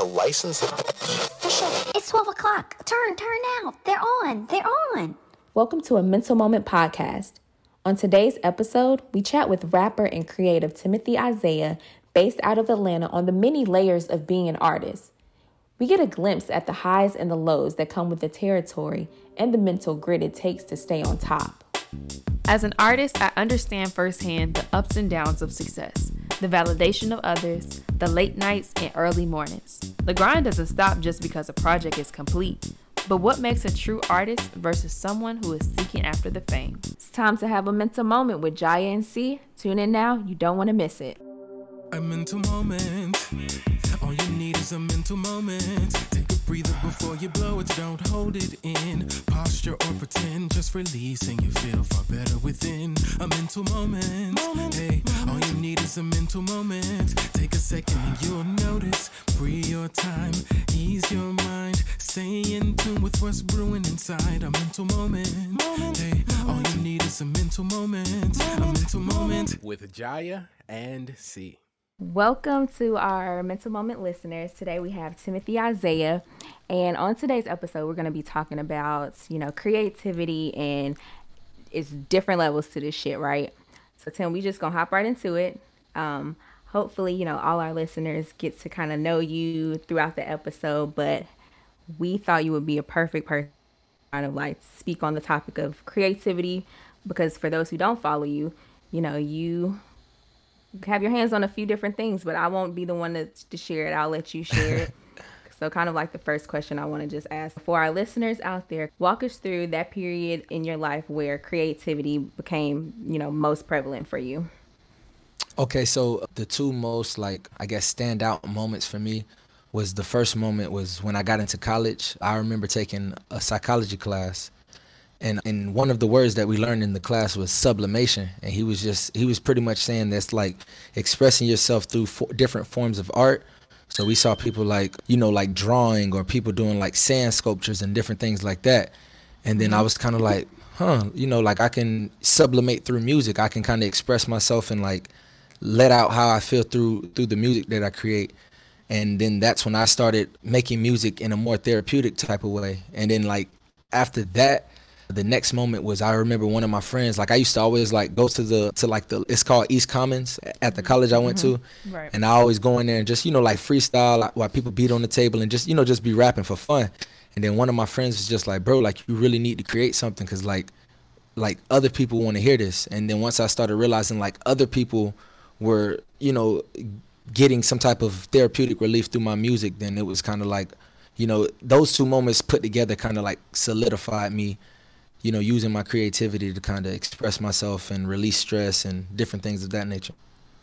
to license it. Bishop, it's 12 o'clock. Turn, turn now. They're on. They're on. Welcome to a Mental Moment podcast. On today's episode, we chat with rapper and creative Timothy Isaiah, based out of Atlanta, on the many layers of being an artist. We get a glimpse at the highs and the lows that come with the territory and the mental grit it takes to stay on top. As an artist, I understand firsthand the ups and downs of success, the validation of others, the late nights and early mornings. The grind doesn't stop just because a project is complete. But what makes a true artist versus someone who is seeking after the fame? It's time to have a mental moment with Jaya and C. Tune in now, you don't want to miss it. A mental moment. All is a mental moment. Take a breather before you blow it. Don't hold it in. Posture or pretend. Just release and you feel far better within. A mental moment. Hey, all you need is a mental moment. Take a second and you'll notice. Free your time. Ease your mind. Stay in tune with what's brewing inside. A mental moment. Hey, all you need is a mental moment. A mental moment. With Jaya and C. Welcome to our Mental Moment listeners. Today we have Timothy Isaiah, and on today's episode, we're going to be talking about you know creativity and it's different levels to this shit, right? So Tim, we just gonna hop right into it. Um, hopefully, you know all our listeners get to kind of know you throughout the episode, but we thought you would be a perfect person, to kind of like speak on the topic of creativity, because for those who don't follow you, you know you have your hands on a few different things, but I won't be the one to, to share it. I'll let you share it. so, kind of like the first question I want to just ask for our listeners out there, walk us through that period in your life where creativity became, you know, most prevalent for you. Okay, so the two most like I guess standout moments for me was the first moment was when I got into college. I remember taking a psychology class and and one of the words that we learned in the class was sublimation. And he was just he was pretty much saying that's like expressing yourself through fo- different forms of art. So we saw people like you know like drawing or people doing like sand sculptures and different things like that. And then i was kind of like huh you know like i can sublimate through music. I can kind of express myself and like let out how i feel through through the music that i create. And then that's when i started making music in a more therapeutic type of way. And then like after that the next moment was I remember one of my friends like I used to always like go to the to like the it's called East Commons at the college I went to. Mm-hmm. Right. and I always go in there and just you know like freestyle like, while people beat on the table and just you know just be rapping for fun. And then one of my friends was just like bro like you really need to create something cuz like like other people want to hear this. And then once I started realizing like other people were you know getting some type of therapeutic relief through my music then it was kind of like you know those two moments put together kind of like solidified me you know using my creativity to kind of express myself and release stress and different things of that nature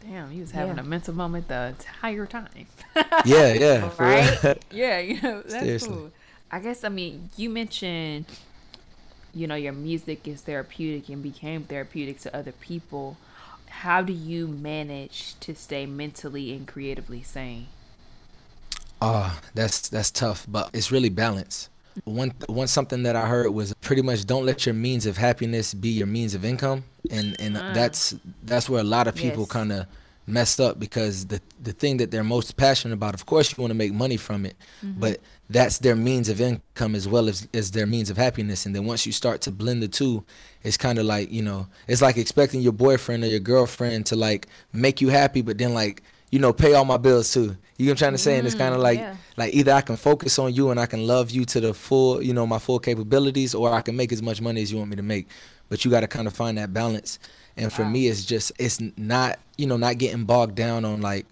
Damn, he was having Yeah. a mental moment the entire time. yeah yeah for real. right? yeah, you know, that's Seriously. cool. I guess I mean you mentioned you know your music is therapeutic and became therapeutic to other people. How do you manage to stay mentally and creatively sane? Ah, that's that's tough, but it's really balance. One one something that I heard was pretty much don't let your means of happiness be your means of income, and and ah. that's that's where a lot of people Yes. kind of messed up because the the thing that they're most passionate about, of course, you want to make money from it, mm-hmm. but that's their means of income as well as as their means of happiness. And then once you start to blend the two, it's kind of like you know, it's like expecting your boyfriend or your girlfriend to like make you happy, but then like you know, pay all my bills too. You know what I'm trying to say? And it's kind of like yeah. like either I can focus on you and I can love you to the full, you know, my full capabilities, or I can make as much money as you want me to make. But you got to kind of find that balance. And for me, it's just it's not you know not getting bogged down on like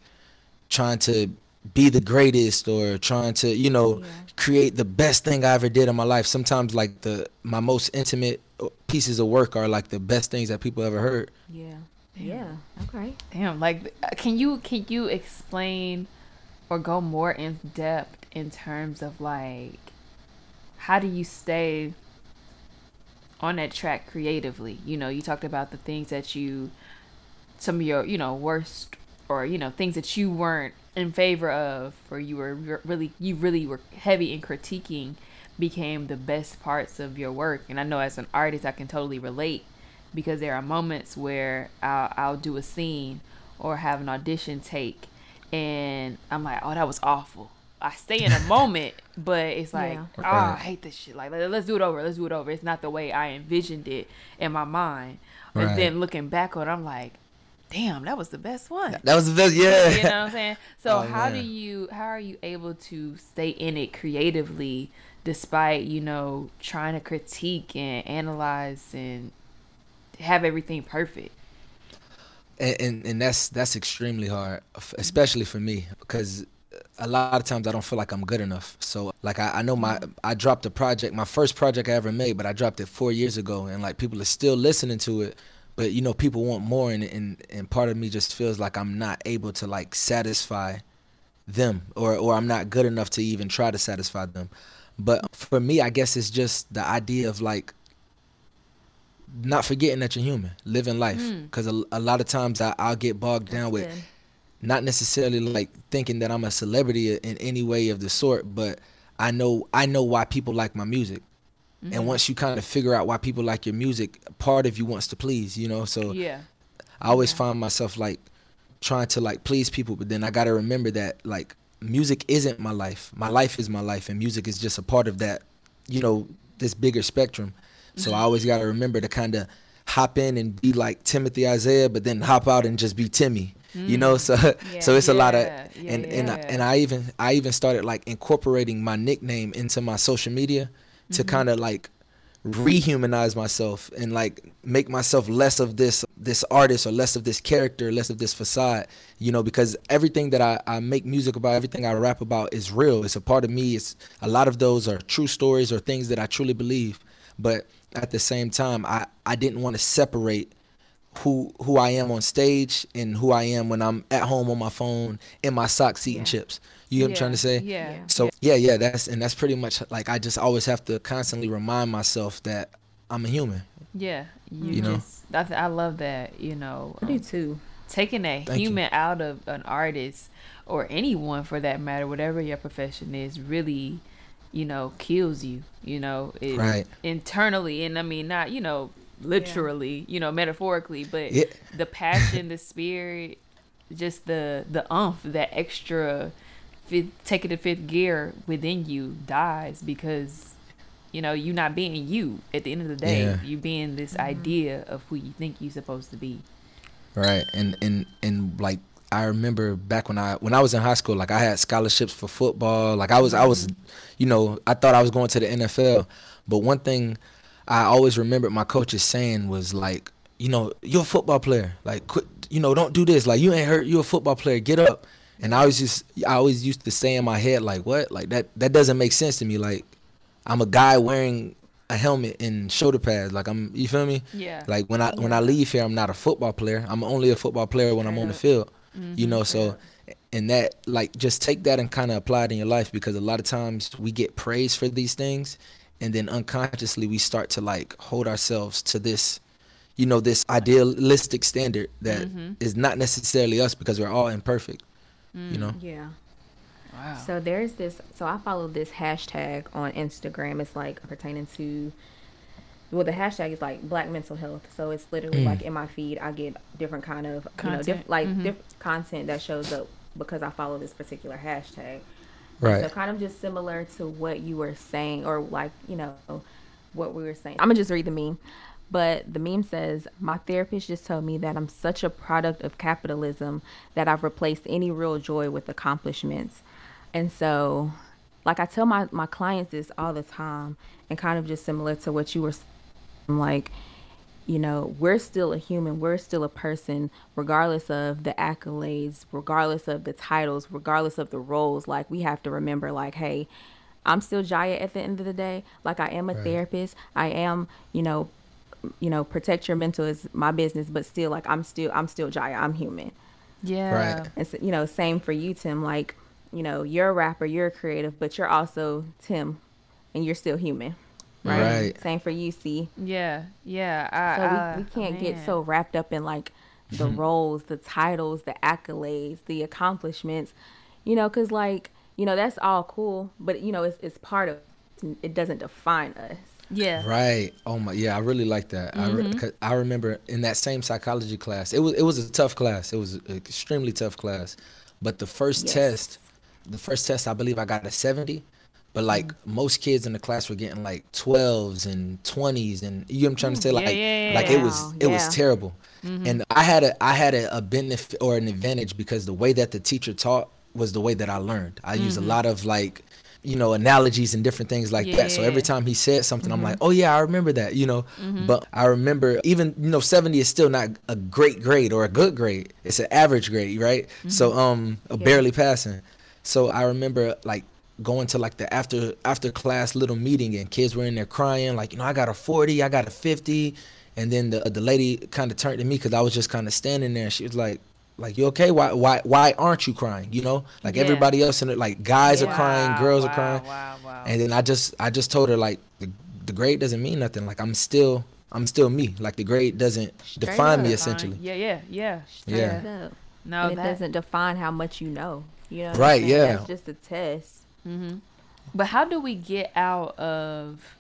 trying to be the greatest or trying to you know create the best thing I ever did in my life. Sometimes like the my most intimate uh, pieces of work are like the best things that people ever heard. Yeah. Yeah. Okay. Damn, like uh, can you can you explain or go more in depth in terms of like how do you stay on that track creatively? You know, you talked about the things that you some of your, you know, worst or you know, things that you weren't in favor of or you were really you really were heavy in critiquing became the best parts of your work. And I know as an artist I can totally relate because there are moments where I'll, I'll do a scene or have an audition take and I'm like, oh, that was awful. I stay in a moment, but it's like, Yeah. oh, I hate this shit. Like, let- let's do it over. Let's do it over. It's not the way I envisioned it in my mind. And Right. then looking back on, it, I'm like, damn, that was the best one. That was the best. Yeah. you know what I'm saying? So Oh, how do you how are you able to stay in it creatively despite, you know, trying to critique and analyze and have everything perfect? And, and and that's that's extremely hard, especially for me, because a lot of times I don't feel like I'm good enough. So like I, I know my I dropped a project, my first project I ever made, but I dropped it four years ago, and like people are still listening to it, but you know people want more, and and and part of me just feels like I'm not able to like satisfy them, or or I'm not good enough to even try to satisfy them. But for me, I guess it's just the idea of like not forgetting that you're human, living life. Hmm. Because a, a lot of times I, I'll get bogged down with Good. not necessarily like thinking that I'm a celebrity in any way of the sort, but I know I know why people like my music. And mm-hmm. once you kind of figure out why people like your music, part of you wants to please, you know. So Yeah. I always find myself like trying to like please people, but then I got to remember that like music isn't my life. My life is my life, and music is just a part of that, you know, this bigger spectrum. So I always got to remember to kind of hop in and be like Timothy Isaiah, but then hop out and just be Timmy. You know, so so it's a lot of Yeah, yeah, and and I, and I even I even started like incorporating my nickname into my social media to Mm-hmm. kind of like rehumanize myself and like make myself less of this this artist or less of this character less of this facade you know? Because everything that I, I make music about everything i rap about is real. It's a part of me. It's a lot of those are true stories or things that i truly believe. But at the same time i i didn't want to separate who who I am on stage and who I am when I'm at home on my phone in my socks eating chips. You know what I'm trying to say? Yeah. Yeah. So yeah, yeah, that's and that's pretty much like I just always have to constantly remind myself that I'm a human. Yeah. You, You know? just that's I love that, you know. I do um, too. taking that Thank you. human out of an artist or anyone for that matter, whatever your profession is, really, you know, kills you. You know, it, Right. internally, and I mean not you know literally, you know, metaphorically, but Yeah. the passion, the spirit, just the the umph, that extra fifth, taking the fifth gear within you dies because. You know, you not being you at the end of the day. Yeah. You being this mm-hmm. idea of who you think you're supposed to be. Right. And and and like I remember back when I when I was in high school, like I had scholarships for football. Like I was I was you know, I thought I was going to the NFL. But one thing I always remembered my coaches saying was like, you know, you're a football player. Like quit you know, don't do this. Like you ain't hurt, you're a football player. Get up. And I was just I always used to say in my head like, what? Like that that doesn't make sense to me. Like I'm a guy wearing a helmet and shoulder pads. Like I'm you feel me? Yeah. Like when I when I leave here, I'm not a football player. I'm only a football player when I'm on the field. Mm-hmm. You know, so and that like just take that and kind of apply it in your life because a lot of times we get praise for these things, and then unconsciously we start to like hold ourselves to this, you know, this idealistic standard that mm-hmm. is not necessarily us because we're all imperfect. You mm, know. Yeah. Wow. So there's this. So I follow this hashtag on Instagram. It's like pertaining to. Well, the hashtag is like Black mental health. So it's literally mm. like in my feed, I get different kind of you know, diff- Content. like mm-hmm. different content that shows up because I follow this particular hashtag. Right. So kind of just similar to what you were saying, or like you know, what we were saying. I'm gonna just read the meme. But the meme says, My therapist just told me that I'm such a product of capitalism that I've replaced any real joy with accomplishments. And so, like, I tell my, my clients this all the time, and kind of just similar to what you were saying, like, you know, we're still a human, we're still a person, regardless of the accolades, regardless of the titles, regardless of the roles. Like, we have to remember, like, hey, I'm still Jaya at the end of the day. Like, I am a therapist, I am, you know, you know, protect your mental is my business, but still, like, I'm still, I'm still Jaya, I'm human. Yeah. Right. And so, you know, same for you, Tim. Like, you know, you're a rapper, you're a creative, but you're also Tim, and you're still human, right? Right. Same for you, C. Yeah. Yeah. I, So we, we can't get so wrapped up in like the mm-hmm. roles, the titles, the accolades, the accomplishments, you know, because like you know that's all cool, but you know it's it's part of. It doesn't define us. Yeah. Right. Oh my. Yeah, I really like that. I re- mm-hmm. I remember in that same psychology class. It was it was a tough class. It was an extremely tough class. But the first Yes. test, the first test I believe I got a 70, but like mm. most kids in the class were getting like 12s and 20s and you know what I'm trying to mm, say like yeah, like yeah. it was it yeah. was terrible. Mm-hmm. And I had a I had a, a benefit or an advantage because the way that the teacher taught was the way that I learned. I used a mm-hmm. lot of like you know analogies and different things like that. So every time he said something I'm like, mm-hmm. "Oh yeah, I remember that." You know, but I remember even you know 70 is still not a great grade or a good grade. It's an average grade, right? So um barely passing. So I remember like going to like the after after class little meeting and kids were in there crying like you know I got a 40 I got a 50 and then the the lady kind of turned to me because I was just kind of standing there and she was like like you okay why why why aren't you crying you know like Yeah. everybody else in it like guys are crying Wow, girls wow, are crying Wow, wow. and then I just I just told her like the, the grade doesn't mean nothing like I'm still I'm still me like the grade doesn't define me up. essentially Yeah, yeah, yeah. Yeah. Up. No, and it that, doesn't define how much you know. You know, Right, yeah. That's just a test. But how do we get out of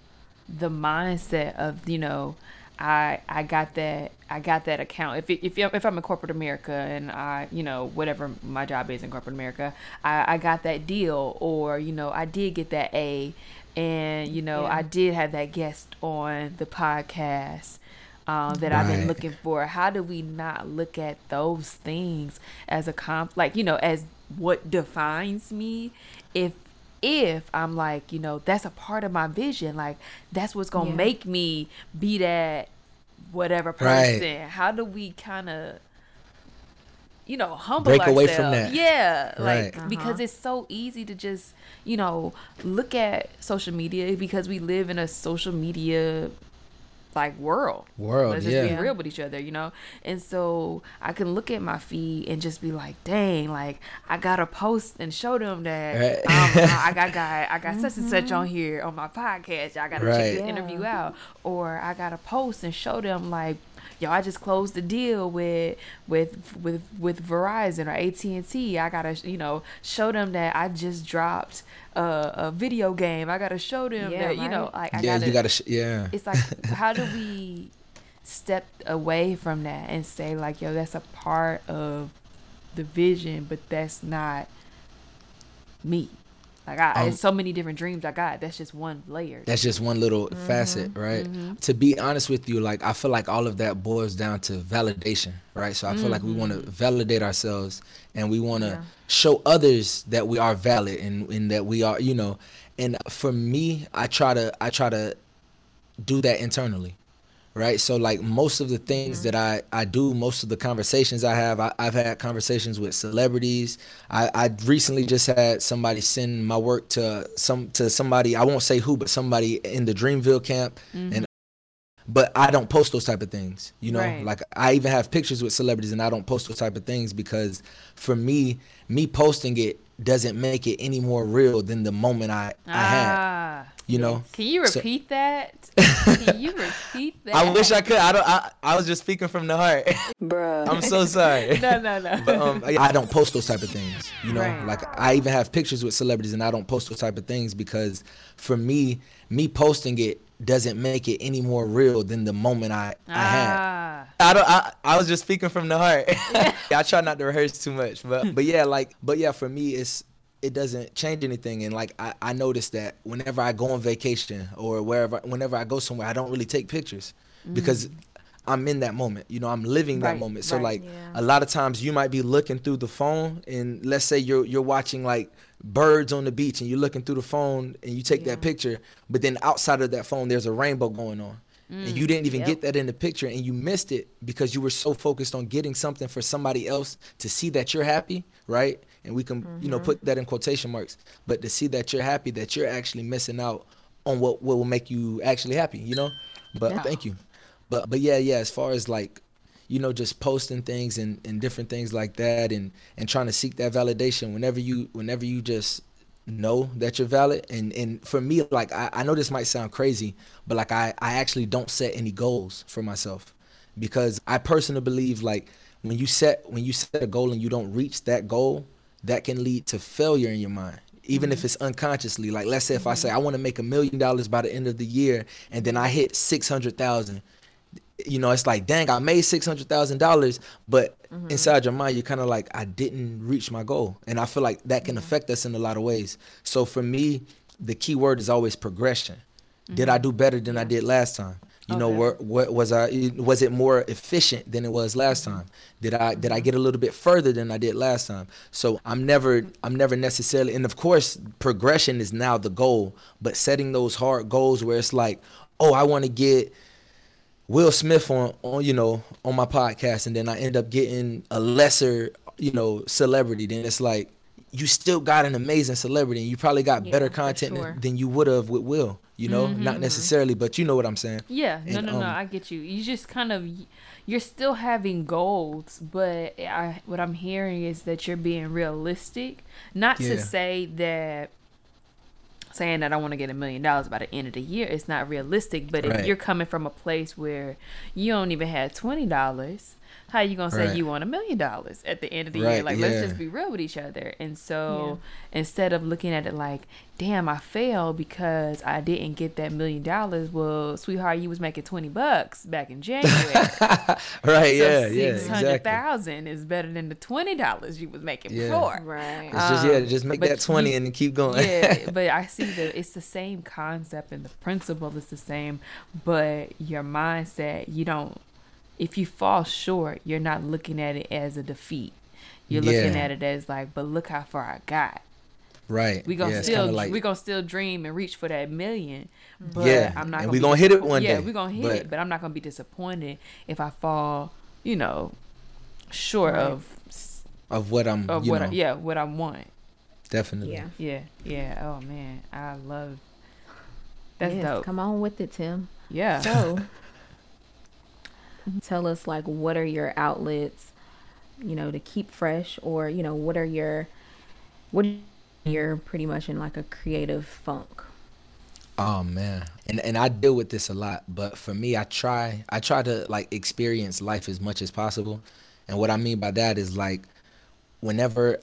the mindset of you know, I I got that I got that account. If if if I'm in corporate America and I you know whatever my job is in corporate America, I I got that deal or you know I did get that A, and you know Yeah. I did have that guest on the podcast. Um, that I've been looking for. How do we not look at those things as a comp, like you know, as what defines me? If if I'm like, you know, that's a part of my vision. Like that's what's gonna Yeah. make me be that whatever Right. person. How do we kind of, you know, humble Break ourselves? away from that. Yeah, like Right. because it's so easy to just, you know, look at social media because we live in a social media like world. World, Let's just yeah. be real with each other, you know. And so I can look at my feed and just be like, "Dang, like I gotta post and show them that Right. um, I got got I got such and such on here on my podcast. I gotta check Right. this interview out, or I gotta post and show them like." Yo, I just closed the deal with with with with Verizon or AT and T. I gotta you know show them that I just dropped a, a video game. I gotta show them Yeah, that you know like I yeah gotta you gotta sh- yeah it's like how do we step away from that and say like yo that's a part of the vision but that's not me like i Um, it's so many different dreams i got. That's just one layer. That's just one little mm-hmm. facet, right? Mm-hmm. To be honest with you, like I feel like all of that boils down to validation, right? So I feel like we want to mm-hmm. validate ourselves and we want to show others that we are valid and, and that we are, you know. And for me, I try to I try to do that internally right? So like most of the things mm-hmm. that i i do most of the conversations i have I, i've had conversations with celebrities. I i recently just had somebody send my work to some to somebody i won't say who but somebody in the dreamville camp mm-hmm. and but i don't post those type of things you know? Right. like i even have pictures with celebrities and i don't post those type of things because for me me posting it doesn't make it any more real than the moment i i had ah you know can you So- repeat that can you repeat that I wish I could. I don't. I, I was just speaking from the heart. Bruh. I'm so sorry. no no no But um, I I don't post those type of things. You know, Right. like I even have pictures with celebrities, and I don't post those type of things because for me, me posting it doesn't make it any more real than the moment I I had. ah I don't. I, I was just speaking from the heart. I try not to rehearse too much, but but yeah, like but yeah, for me, it's it doesn't change anything. And like I I noticed that whenever I go on vacation or wherever, whenever I go somewhere, I don't really take pictures because I'm in that moment. You know, I'm living that Right, moment. So right. like Yeah. a lot of times you might be looking through the phone, and let's say you're you're watching like birds on the beach, and you're looking through the phone, and you take that picture, but then outside of that phone, there's a rainbow going on. and you didn't even mm, Yep. get that in the picture and you missed it because you were so focused on getting something for somebody else to see that you're happy right and we can you know mm-hmm. put that in quotation marks but to see that you're happy that you're actually missing out on what, what will make you actually happy you know but Yeah. thank you but but yeah yeah as far as like you know just posting things and, and different things like that and and trying to seek that validation whenever you whenever you just know that you're valid. And and for me like I, I know this might sound crazy but like I, I actually don't set any goals for myself because I personally believe like when you set when you set a goal and you don't reach that goal that can lead to failure in your mind even if mm-hmm. it's unconsciously. Like let's say if I mm-hmm. say I want to make a million dollars by the end of the year and then I hit 600,000 you know, it's like, dang, I made six hundred thousand dollars, but mm-hmm. inside your mind, you're kind of like, I didn't reach my goal, and I feel like that can affect us in a lot of ways. So for me, the key word is always progression. Did I mm-hmm. do better than I did last time? You know, Okay. where, what was I? Was it more efficient than it was last mm-hmm. time? Did I did I get a little bit further than I did last time? So I'm never I'm never necessarily, and of course, progression is now the goal. But setting those hard goals where it's like, oh, I want to get Will Smith on on you know on my podcast, and then I end up getting a lesser you know celebrity. Then it's like you still got an amazing celebrity, and you probably got Yeah, better content sure. than, you would have with Will. You know, not necessarily, but you know what I'm saying. Yeah, no, And, no, no. um, I get you. You just kind of, you're still having goals, but I, what I'm hearing is that you're being realistic. Not to say that saying that I want to get a million dollars by the end of the year It's not realistic, but if you're coming from a place where you don't even have twenty dollars, how you gonna say Right. you want a million dollars at the end of the year? Like yeah. let's just be real with each other. And so instead of looking at it like, damn, I failed because I didn't get that million dollars. Well, sweetheart, you was making twenty bucks back in January. right? yeah, so yeah, six hundred exactly. thousand is better than the twenty dollars you was making Yeah. before. Right. It's just yeah, Um, just make that twenty you- and then keep going. yeah, but I see that it's the same concept and the principle is the same, but your mindset, you don't. If you fall short, you're not looking at it as a defeat. You're looking at it as like, but look how far I got. right. We gonna yeah, still like we gonna still dream and reach for that million. But Yeah, I'm not and gonna we be gonna hit it one yeah, day, Yeah, we gonna hit but- it, but I'm not gonna be disappointed if I fall, you know, short Right. of of what I'm. of you what know, I, yeah what I want. definitely. Yeah. Yeah, yeah. Oh man, I love. That's yes, dope. Come on with it, Tim. Yeah. So, tell us like what are your outlets, you know, to keep fresh, or you know, what are your, what you're pretty much in like a creative funk. Oh man, and and I deal with this a lot, but for me, I try I try to like experience life as much as possible, and what I mean by that is like, whenever,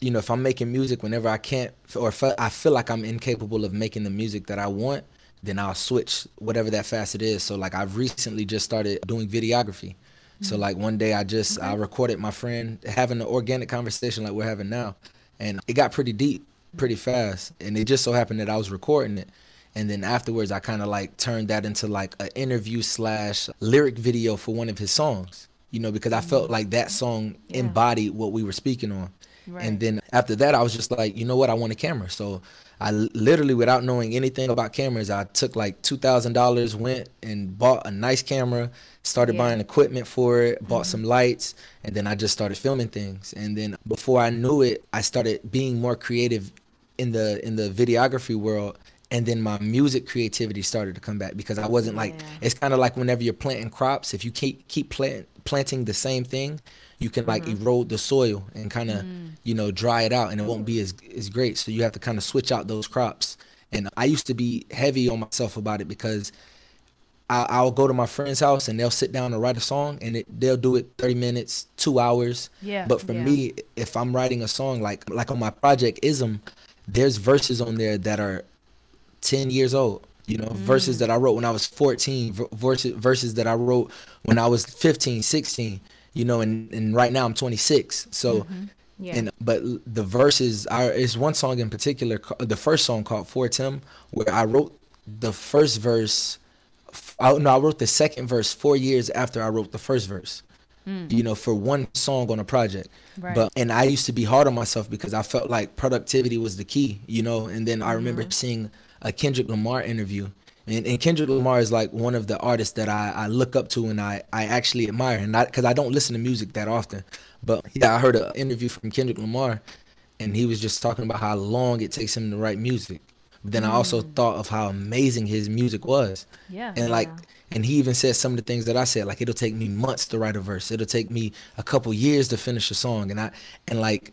you know, if I'm making music, whenever I can't or if I feel like I'm incapable of making the music that I want, then I'll switch whatever that facet is. So like I've recently just started doing videography. So mm-hmm. like one day I just I recorded my friend having an organic conversation like we're having now, and it got pretty deep pretty fast. And it just so happened that I was recording it, and then afterwards I kind of like turned that into like an interview slash lyric video for one of his songs. You know, because I felt mm-hmm. like that song Yeah. embodied what we were speaking on. Right. And then after that, I was just like, you know what? I want a camera. So I literally, without knowing anything about cameras, I took like two thousand dollars, went and bought a nice camera, started Yeah. buying equipment for it, bought mm-hmm. some lights, and then I just started filming things. And then before I knew it, I started being more creative in the in the videography world. And then my music creativity started to come back because I wasn't like Yeah. it's kind of like whenever you're planting crops, if you keep keep plant, planting the same thing, you can like mm-hmm. erode the soil and kind of mm-hmm. you know dry it out and it won't be as as great. So you have to kind of switch out those crops. And I used to be heavy on myself about it because I, I'll go to my friend's house and they'll sit down and write a song and it, they'll do it 30 minutes, two hours. Yeah, But for yeah. me, if I'm writing a song like like on my project Ism, there's verses on there that are 10 years old. You know, verses mm. that I wrote when I was 14, ver- verses verses that I wrote when I was 15, 16. You know, and and right now I'm 26. So. Mm-hmm. Yeah. And but the verses are is one song in particular, the first song called For Tim, where I wrote the first verse. I, no, I wrote the second verse four years after I wrote the first verse. Mm. You know, for one song on a project. Right. But and I used to be hard on myself because I felt like productivity was the key. You know, and then I mm-hmm. remember seeing a Kendrick Lamar interview. And, and Kendrick Lamar is like one of the artists that I, I look up to and I, I actually admire. And because I don't listen to music that often. But yeah, I heard an interview from Kendrick Lamar and he was just talking about how long it takes him to write music. But then I also mm. thought of how amazing his music was. Yeah. And like Yeah. and he even said some of the things that I said, like it'll take me months to write a verse. It'll take me a couple years to finish a song. And I and like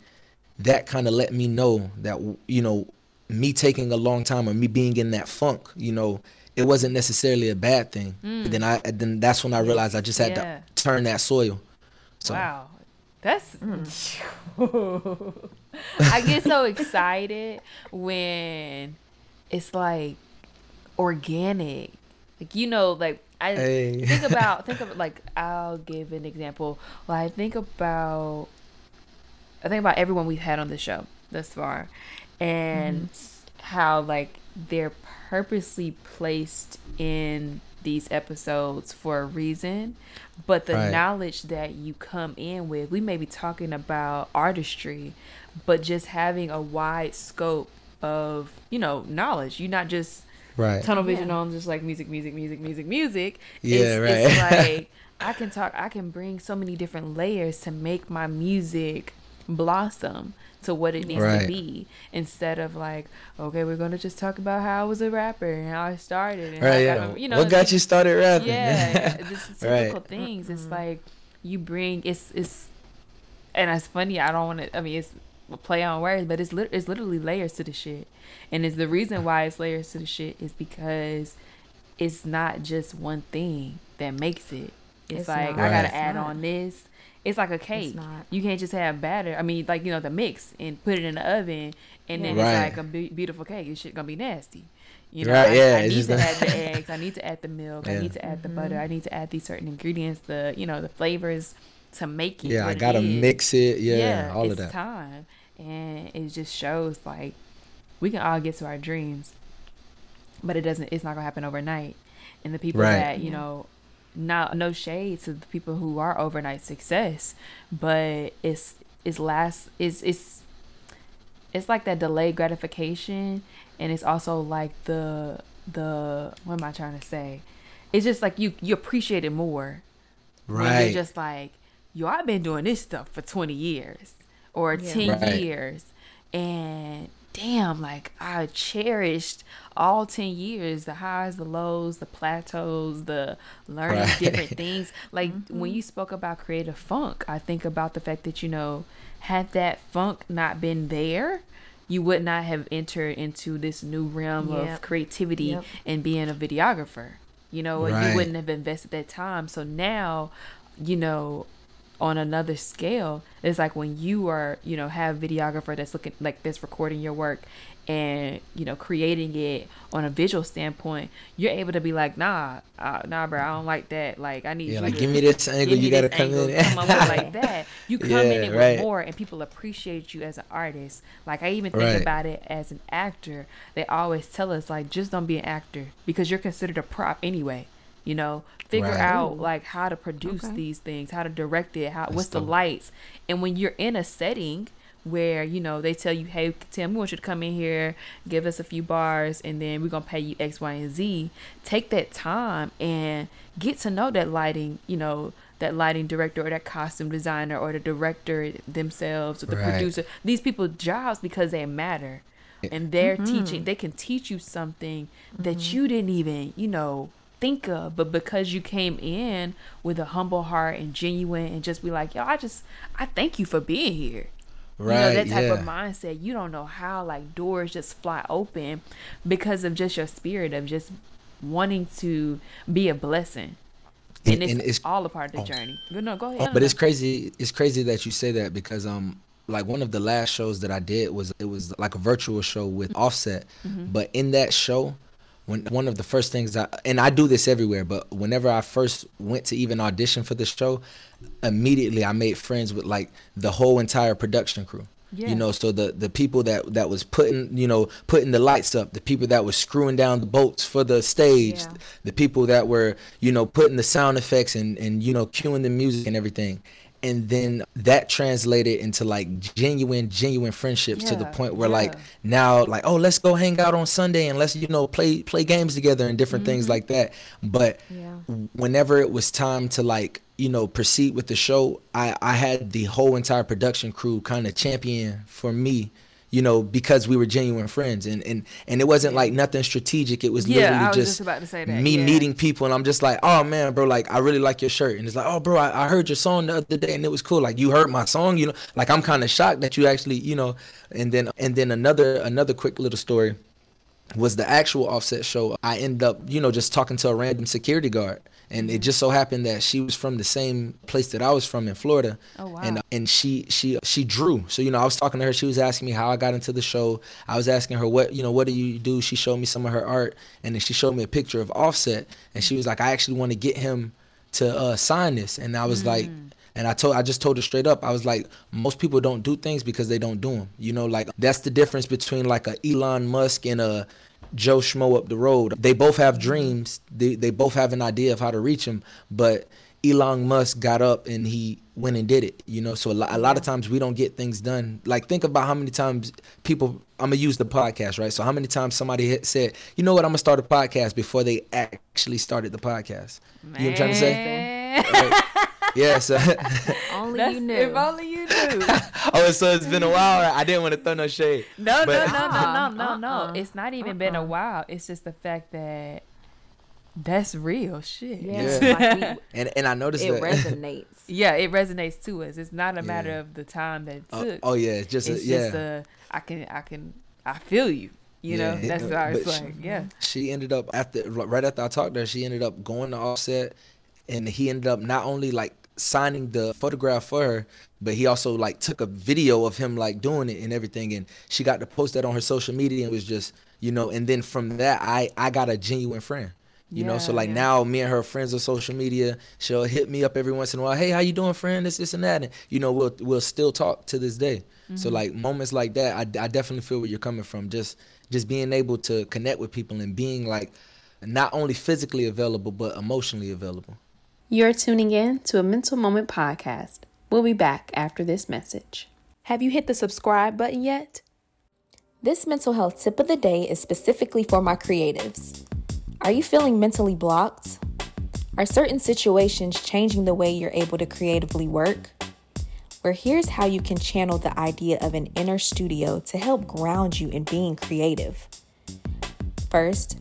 that kind of let me know that you know me taking a long time or me being in that funk, you know, it wasn't necessarily a bad thing. But then mm. I then that's when I realized I just had Yeah. to turn that soil. So Wow. That's mm. Mm. I get so excited when it's like organic. Like you know, like I Hey. think about think of like I'll give an example. Well, I think about I think about everyone we've had on the show thus far, and s- how like they're purposely placed in these episodes for a reason, but the Right. knowledge that you come in with, we may be talking about artistry, but just having a wide scope of you know knowledge. You're not just Right. tunnel vision Yeah. on just like music, music, music, music, music. Yeah, it's, It's right. like I can talk. I can bring so many different layers to make my music blossom to what it needs to be instead of like okay we're gonna just talk about how i was a rapper and how i started and Right. Yeah. my- you know what got you started rapping? yeah this is Right. things it's mm-hmm. like you bring it's it's and it's funny i don't want to i mean it's a play on words but it's lit- it's literally layers to the shit and it's the reason why it's layers to the shit is because it's not just one thing that makes it it's, It's like not. i gotta Right. add It's on this it's like a cake not. you can't just have batter i mean like you know the mix and put it in the oven and then Right. it's like a be- beautiful cake It's shit gonna be nasty you know, Right, I, yeah, I need to add the eggs. I need to add the milk. I need to add the butter. I mm-hmm. need to add these certain ingredients, the you know, the flavors to make it. Yeah, I gotta is. mix it. Yeah, all of that. time, and it just shows like we can all get to our dreams, but it doesn't. It's not gonna happen overnight. And the people Right. that you know, not no shade to the people who are overnight success, but it's it's last it's it's it's like that delayed gratification and it's also like the the what am I trying to say? It's just like you you appreciate it more. Right. you're just like, yo, I've been doing this stuff for twenty years or Yeah. ten Right. years. And damn, like I cherished all ten years, the highs, the lows, the plateaus, the learning Right. different things. Like when mm-hmm. you spoke about creative funk, I think about the fact that, you know, had that funk not been there, you would not have entered into this new realm of creativity Yep. and being a videographer. You know, Right. you wouldn't have invested that time. So now, you know, on another scale, it's like when you are, you know, have videographer that's looking like this recording your work and, you know, creating it on a visual standpoint, you're able to be like, nah, uh, nah, bro, I don't like that. Like, I need Yeah, you like to give me this angle. me You gotta this come angle, in. come up with like that. You come in Yeah, it right. with more, and people appreciate you as an artist. Like I even think Right. about it as an actor. They always tell us like, just don't be an actor because you're considered a prop anyway. You know, figure Right. out like how to produce Okay. these things, how to direct it, how what's the dope. lights, and when you're in a setting where you know they tell you, hey Tim, we want you to come in here, give us a few bars, and then we're gonna pay you X, Y, and Z. Take that time and get to know that lighting. You know that lighting director or that costume designer or the director themselves or the Right. producer. These people jobs because they matter, and they're mm-hmm. teaching. They can teach you something that mm-hmm. you didn't even you know think of, but because you came in with a humble heart and genuine and just be like, yo, I just I thank you for being here. Right. You know, that type yeah. of mindset. You don't know how like doors just fly open because of just your spirit of just wanting to be a blessing. And, And- it's, and it's- all a part of oh. the journey. No, no, go ahead. Oh, but no, it's crazy. It's crazy that you say that because um, like one of the last shows that I did was it was like a virtual show with Offset, Mm-hmm. but in that show, when one of the first things I and I do this everywhere, but whenever I first went to even audition for the show, immediately I made friends with like the whole entire production crew. Yeah. You know, so the the people that that was putting you know putting the lights up, the people that was screwing down the bolts for the stage, Yeah. the people that were you know putting the sound effects and and you know cueing the music and everything and then that translated into like genuine genuine friendships to the point where like now like oh let's go hang out on sunday and let's you know play play games together and different things Mm-hmm. like that but Yeah. whenever it was time to like you know proceed with the show i i had the whole entire production crew kind of champion for me you know because we were genuine friends. And and and it wasn't like nothing strategic. It was Yeah, literally was just, just about to say that, me yeah. meeting people. And i'm just like oh man bro like i really like your shirt. And it's like oh bro i, I heard your song the other day and it was cool. Like you heard my song you know. Like i'm kind of shocked that you actually you know. And then and then another another quick little story was the actual offset show. I ended up, you know, just talking to a random security guard. And it just so happened that she was from the same place that I was from in Florida. Oh, wow. And and she she she drew. So you know, I was talking to her. She was asking me how I got into the show. I was asking her what you know what do you do. She showed me some of her art, and then she showed me a picture of Offset. And she was like, I actually want to get him to uh, sign this. And I was like, and I told I just told her straight up. I was like, most people don't do things because they don't do them. You know, like that's the difference between like a Elon Musk and a Joe Schmo up the road. They both have dreams. They they both have an idea of how to reach them, but Elon Musk got up and he went and did it. You know, so a lot, a lot of times we don't get things done. Like think about how many times people. I'm gonna use the podcast, right? So how many times somebody hit, said, "You know what? I'm gonna start a podcast" before they actually started the podcast. You know what I'm trying to say? Right. Yeah. So, Only That's- you knew. If only you knew. oh, so it's been a while. I didn't want to throw no shade. No, But- no, no, no, uh-uh, no, no, Uh-uh. no. It's not even been a Uh-uh. while. It's just the fact that that's real shit. yeah, Yeah. like And and I noticed it that. resonates. Yeah, it resonates to us. It's not a matter Yeah. of the time that it Oh, took. oh yeah, it's just a, yeah. just a I can I can I feel you. You know, Yeah, that's uh, it- why it's but she- like, yeah. she ended up after right after I talked to her, she ended up going to Offset, and he ended up not only like signing the photograph for her, but he also like took a video of him like doing it and everything, and she got to post that on her social media and was just you know, and then from that I I got a genuine friend. You know, so like yeah. now me and her friends on social media. She'll hit me up every once in a while. Hey, how you doing, friend? This, this, and that. And you know, we'll we'll still talk to this day. So Mm-hmm. like moments like that, I, I definitely feel where you're coming from. Just just being able to connect with people and being like not only physically available but emotionally available. You're tuning in to a Mental Moment podcast. We'll be back after this message. Have you hit the subscribe button yet? This mental health tip of the day is specifically for my creatives. Are you feeling mentally blocked? Are certain situations changing the way you're able to creatively work? Where here's how you can channel the idea of an inner studio to help ground you in being creative. First,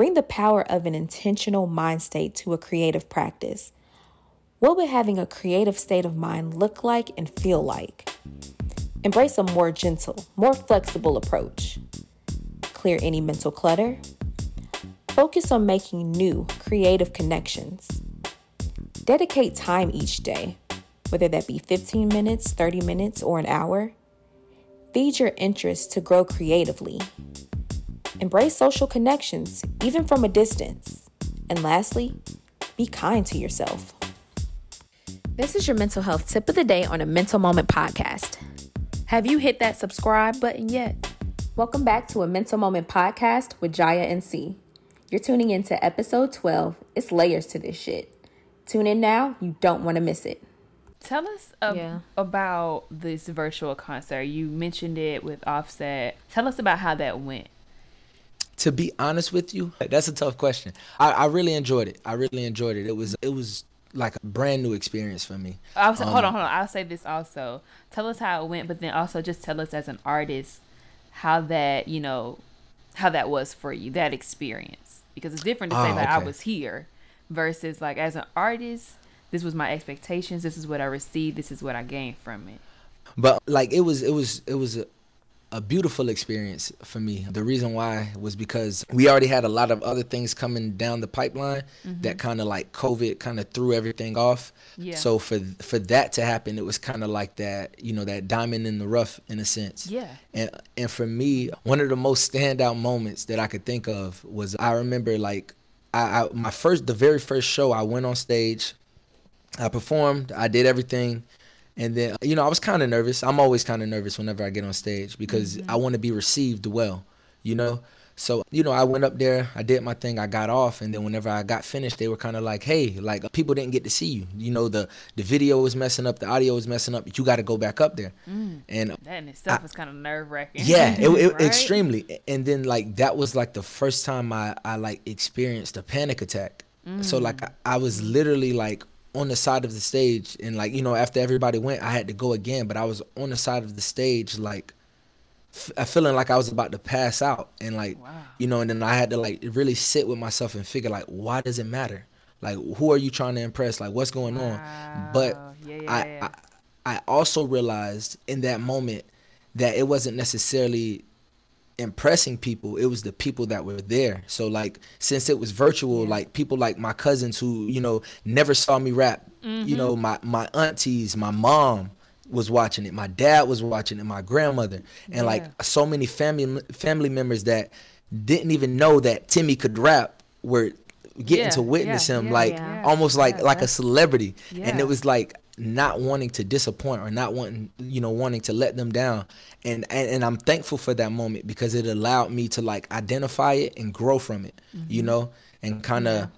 bring the power of an intentional mind state to a creative practice. What would having a creative state of mind look like and feel like? Embrace a more gentle, more flexible approach. Clear any mental clutter. Focus on making new, creative connections. Dedicate time each day, whether that be 15 minutes, 30 minutes, or an hour. Feed your interest to grow creatively. Embrace social connections, even from a distance. And lastly, be kind to yourself. This is your mental health tip of the day on a Mental Moment podcast. Have you hit that subscribe button yet? Welcome back to a Mental Moment podcast with Jaya and C. You're tuning into episode 12. It's layers to this shit. Tune in now, you don't want to miss it. Tell us ab- Yeah. about this virtual concert. You mentioned it with Offset. Tell us about how that went. To be honest with you, that's a tough question. I, I really enjoyed it. I really enjoyed it. It was it was like a brand new experience for me. I'll say, hold Um, on, hold on. I'll say this also. Tell us how it went, but then also just tell us as an artist how that you know how that was for you that experience because it's different to say Ah, that I was here versus like as an artist. This was my expectations. This is what I received. This is what I gained from it. but like it was it was it was a, a beautiful experience for me the reason why was because we already had a lot of other things coming down the pipeline mm-hmm. that kind of like covid kind of threw everything off Yeah. so for for that to happen it was kind of like that you know that diamond in the rough in a sense Yeah. and and for me one of the most standout moments that i could think of was i remember like I, I my first the very first show i went on stage I performed, I did everything. And then, you know, I was kind of nervous. I'm always kind of nervous whenever I get on stage because mm-hmm. I want to be received well, you know? So, you know, I went up there, I did my thing, I got off, and then whenever I got finished, they were kind of like, "Hey, like people didn't get to see you. You know, the the video was messing up, the audio was messing up. You got to go back up there." Mm. And That in itself is kind of nerve wracking. yeah, it, it Right? extremely. And then like that was like the first time I I like experienced a panic attack. So like mm. I, I was literally like on the side of the stage and like you know after everybody went I had to go again, but I was on the side of the stage like f- I feeling like I was about to pass out and like you know and then I had to like really sit with myself and figure like why does it matter? Like who are you trying to impress? Like what's going on? But Yeah, yeah, I, yeah. I I also realized in that moment that it wasn't necessarily impressing people it was the people that were there. So like since it was virtual like people like my cousins who you know never saw me rap you know mm-hmm. my my aunties my mom was watching it my dad was watching it my grandmother and like so many family family members that didn't even know that timmy could rap were getting Yeah, to witness yeah, him yeah, like yeah. almost like Yeah, like a celebrity. And it was like not wanting to disappoint or not wanting you know wanting to let them down. And and, and i'm thankful for that moment because it allowed me to like identify it and grow from it you mm-hmm. know and kind of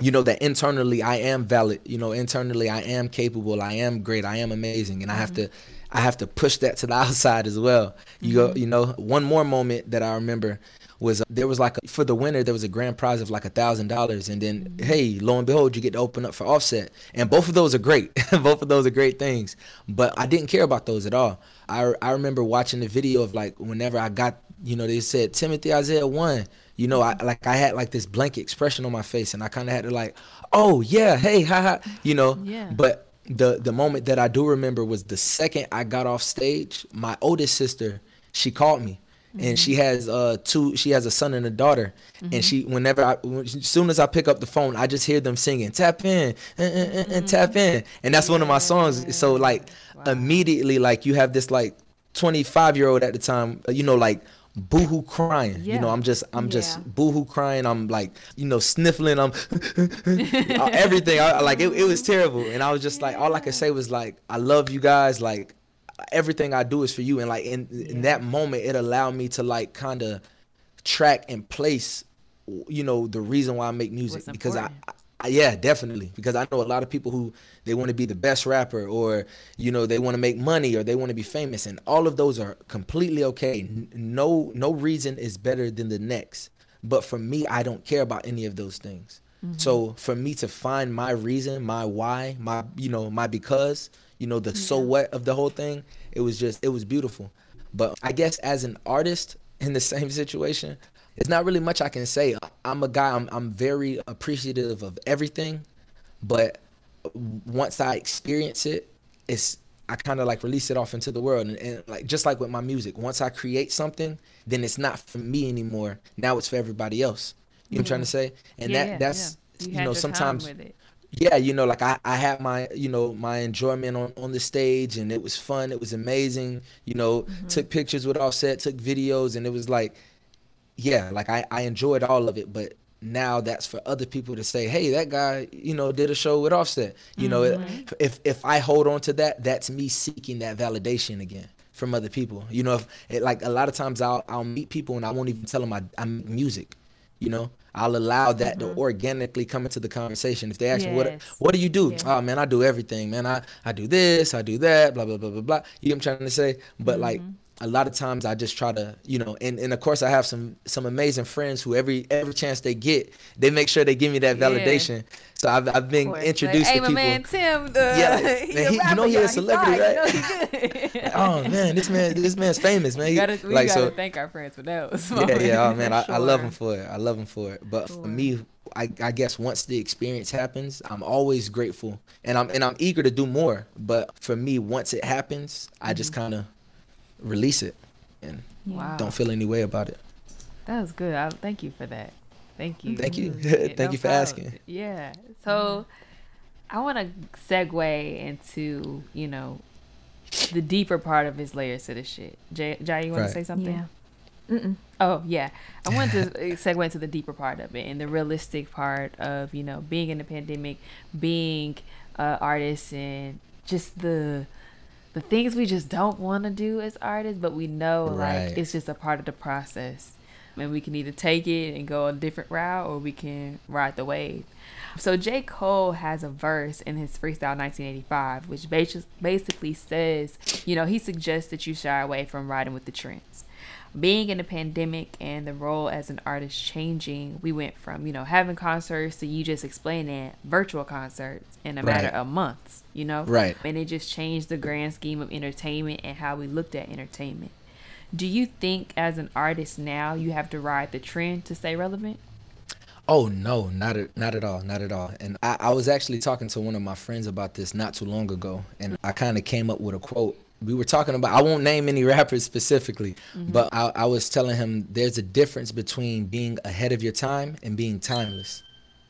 you know that internally i am valid you know internally i am capable i am great i am amazing. And i have mm-hmm. to i have to push that to the outside as well. You go mm-hmm. you know one more moment that i remember was uh, there was like a, for the winner there was a grand prize of like a thousand dollars. And then hey lo and behold you get to open up for offset. And both of those are great. Both of those are great things. But i didn't care about those at all. I, I remember watching the video of like whenever i got you know they said timothy isaiah won. You know i like i had like this blank expression on my face. And i kind of had to like oh yeah hey haha you know. Yeah. but the the moment that I do remember was the second I got off stage. My oldest sister, she called me, and she mm-hmm. has uh two. She has a son and a daughter, and she mm-hmm. whenever I when, as soon as I pick up the phone, I just hear them singing tap in and, and, and, and tap in, mm-hmm. and that's one of my songs. So like immediately, like you have this like 25 year old at the time, uh, you know, like boohoo crying. You know, I'm just I'm Yeah. just boohoo crying. I'm like you know sniffling. I'm everything. I, like it, it was terrible, and I was just like all I could say was like I love you guys. Like everything I do is for you, and like in in that moment, it allowed me to like kind of track and place, you know, the reason why I make music because I. I yeah definitely because I know a lot of people who they want to be the best rapper or you know they want to make money or they want to be famous and all of those are completely okay. No no reason is better than the next. But for me, I don't care about any of those things. So mm-hmm. for me to find my reason, my why, my you know my because, you know the so what of the whole thing, it was just it was beautiful. But I guess as an artist in the same situation, it's not really much I can say. I'm a guy. I'm I'm very appreciative of everything, but once I experience it, it's I kind of like release it off into the world, and, and like just like with my music, once I create something, then it's not for me anymore. Now it's for everybody else. You know what I'm trying to say? And Yeah, that that's yeah. You you, know sometimes. Yeah you know like I, I had my you know my enjoyment on on the stage and it was fun it was amazing you know mm-hmm. took pictures with offset took videos and it was like yeah like I, I enjoyed all of it but now that's for other people to say hey that guy you know did a show with offset. You know it- mm-hmm. if if i hold on to that that's me seeking that validation again from other people. You know if it, like a lot of times i'll i'll meet people and i won't even tell them i, I make music you know i'll allow that to mm-hmm. organically come into the conversation. If they ask me what what do you do? Oh man i do everything man. I i do this i do that blah blah blah blah blah. You know what i'm trying to say? But like mm-hmm. A lot of times I just try to, you know, and, and of course I have some some amazing friends who every every chance they get, they make sure they give me that Yeah. validation. So I've I've been introduced hey, to my people. man Tim, the, Yeah, man, he- you know he's a celebrity, right? You know oh man, this man this man's famous, man. we He- gotta, we like gotta so thank our friends for those. yeah, yeah. Oh man, I, I love Sure. him for it. I love him for it. But for me, I, I guess once the experience happens, I'm always grateful, and I'm and I'm eager to do more. But for me, once it happens, I just Mm-hmm. kind of release it and Wow. don't feel any way about it. That was good. I, thank you for that. Thank you. Thank you. Thank no you for problem. asking. Yeah. So I want to segue into, you know, the deeper part of his layers to the shit. Jay, Jai, you want Right. to say something? Yeah. Mm-mm. Oh yeah, I wanted to uh, segue into the deeper part of it and the realistic part of you know being in the pandemic, being uh, artists, and just the the things we just don't want to do as artists, but we know Right. like it's just a part of the process, and we can either take it and go a different route, or we can ride the wave. So J. Cole has a verse in his freestyle 1985, which basi- basically says, you know, he suggests that you shy away from riding with the trends being in a pandemic and the role as an artist changing, we went from, you know, having concerts to you just explaining virtual concerts in a matter Right. of months, you know? Right. And it just changed the grand scheme of entertainment and how we looked at entertainment. Do you think as an artist now you have to ride the trend to stay relevant? Oh no, not at not at all, not at all. And I, I was actually talking to one of my friends about this not too long ago, and I kind of came up with a quote we were talking about i won't name any rappers specifically but I, I was telling him there's a difference between being ahead of your time and being timeless.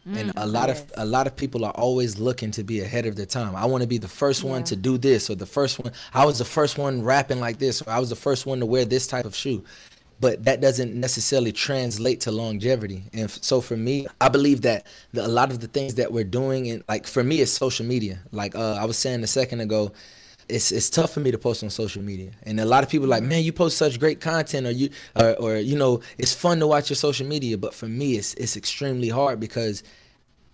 And a lot of a lot of people are always looking to be ahead of their time. I want to be the first one to do this or the first one i was the first one rapping like this or i was the first one to wear this type of shoe. But that doesn't necessarily translate to longevity. And f- so for me i believe that the, a lot of the things that we're doing and like for me it's social media. Like uh, i was saying a second ago it's it's tough for me to post on social media, and a lot of people are like, man, you post such great content, or you, or, or you know, it's fun to watch your social media. But for me, it's it's extremely hard because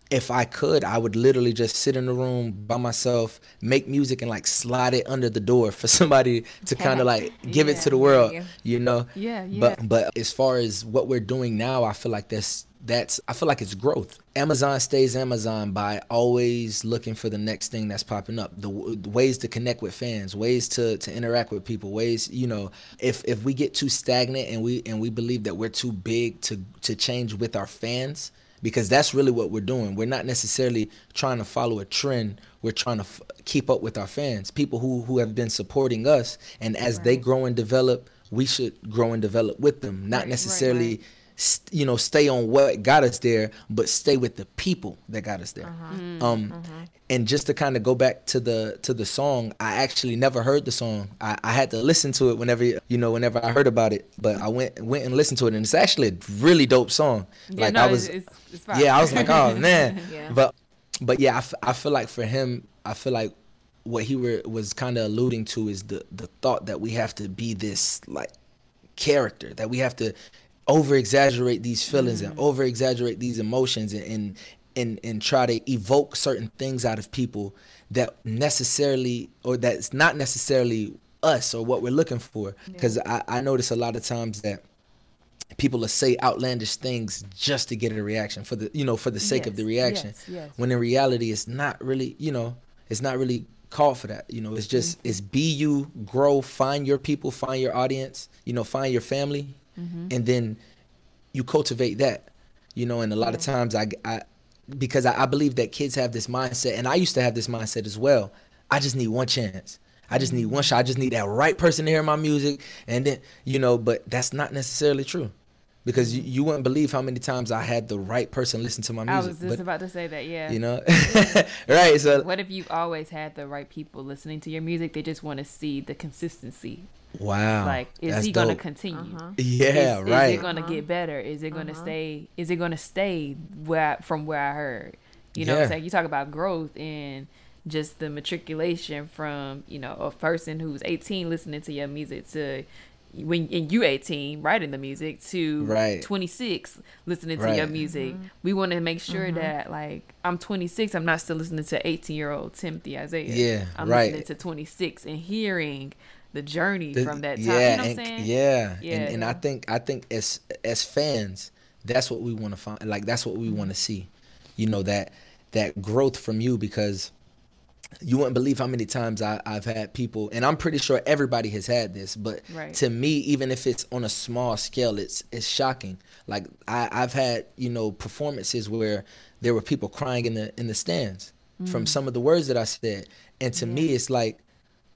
if I could, I would literally just sit in the room by myself, make music, and like slide it under the door for somebody to kind of like give it to the world, Yeah. you know. Yeah, yeah. But but as far as what we're doing now, I feel like that's that's I feel like it's growth. Amazon stays Amazon by always looking for the next thing that's popping up. The, the ways to connect with fans, ways to to interact with people, ways you know. If if we get too stagnant and we and we believe that we're too big to to change with our fans, because that's really what we're doing. We're not necessarily trying to follow a trend. We're trying to f- keep up with our fans, people who who have been supporting us, and as they grow and develop, we should grow and develop with them, not necessarily. St- you know, stay on what got us there, but stay with the people that got us there. Uh-huh. Mm. Um, uh-huh. and just to kind of go back to the to the song, I actually never heard the song. I, I had to listen to it whenever you know whenever I heard about it. But I went went and listened to it, and it's actually a really dope song. Yeah, like no, I was, it's- it's yeah, I was like, oh man. Yeah. But but yeah, I, f- I feel like for him, I feel like what he were, was kind of alluding to is the the thought that we have to be this like character that we have to over exaggerate these feelings and mm. over exaggerate these emotions and, and and and try to evoke certain things out of people that necessarily or that's not necessarily us or what we're looking for. Because I, I notice a lot of times that people will say outlandish things just to get a reaction for the you know for the sake of the reaction. yes, yes. when in reality it's not really you know it's not really called for that. You know it's just mm-hmm. it's be you grow find your people find your audience you know find your family Mm-hmm. and then you cultivate that you know and a lot of times i, I because I, I believe that kids have this mindset and i used to have this mindset as well i just need one chance i just need mm-hmm. one shot i just need that right person to hear my music and then you know but that's not necessarily true because you, mm-hmm. you wouldn't believe how many times i had the right person listen to my music. I was just but, about to say that. Yeah. you know right so What if you always had the right people listening to your music? They just want to see the consistency. Wow like, is that's he gonna dope. continue? Uh-huh. yeah is, right Is it gonna get better? Is it gonna uh-huh. stay? Is it gonna stay where I- from where I heard? You know, what I'm saying you talk about growth and just the matriculation from you know a person who's 18 listening to your music to when and you 18 writing the music to Right. 26 listening to your Right. music. Mm-hmm. We want to make sure mm-hmm. that like I'm 26, I'm not still listening to 18 year old Timothy Isaiah. Yeah, I'm right. listening to 26 and hearing the journey The- from that time. Yeah, you know what I'm and, saying? yeah, Yeah. and, and I think I think as as fans, that's what we want to find. Like that's what we want to see. You know that that growth from you because you wouldn't believe how many times I, I've had people, and I'm pretty sure everybody has had this. But Right. to me, even if it's on a small scale, it's it's shocking. Like I, I've had you know performances where there were people crying in the in the stands Mm. from some of the words that I said, and to me, it's like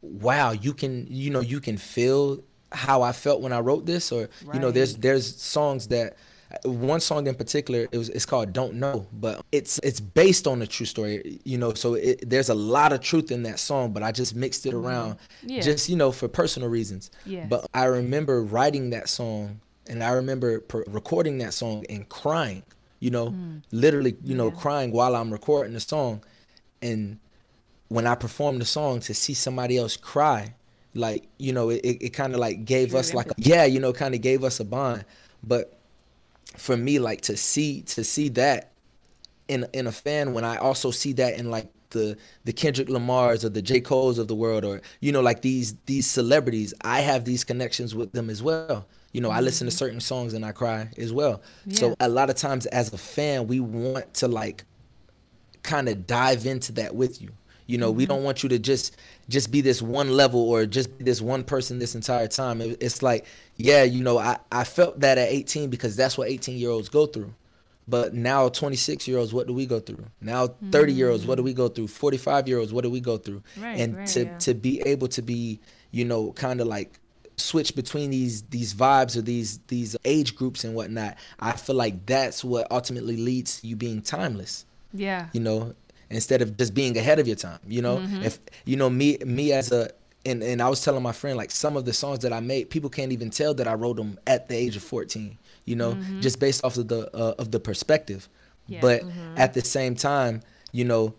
wow you can you know you can feel how i felt when i wrote this or you know there's there's songs that one song in particular it was it's called don't know but it's it's based on a true story you know so it, there's a lot of truth in that song but i just mixed it around Mm-hmm. Yeah. just you know for personal reasons Yes. but i remember writing that song and i remember per- recording that song and crying you know Mm. literally you know crying while i'm recording the song and when I performed the song to see somebody else cry, like you know, it, it kind of like gave us like a, yeah, you know, kind of gave us a bond. But for me, like to see to see that in in a fan when I also see that in like the the Kendrick Lamars or the J Cole's of the world or you know like these these celebrities, I have these connections with them as well. You know, I listen to mm-hmm. certain songs and I cry as well. So a lot of times as a fan, we want to like kind of dive into that with you. You know, we mm-hmm. don't want you to just just be this one level or just be this one person this entire time. It- It's like, yeah, you know, I, I felt that at 18 because that's what 18 year olds go through. But now 26 year olds, what do we go through? Now 30 year olds, what do we go through? 45 year olds, what do we go through? Right, and right, to yeah. to be able to be, you know, kind of like switch between these these vibes or these these age groups and whatnot. I feel like that's what ultimately leads to you being timeless. Yeah. You know, instead of just being ahead of your time. You know, Mm-hmm. if you know me me as a and, and I was telling my friend like some of the songs that I made, people can't even tell that I wrote them at the age of 14. You know, just based off of the uh, of the perspective. Mm-hmm. But at the same time, you know,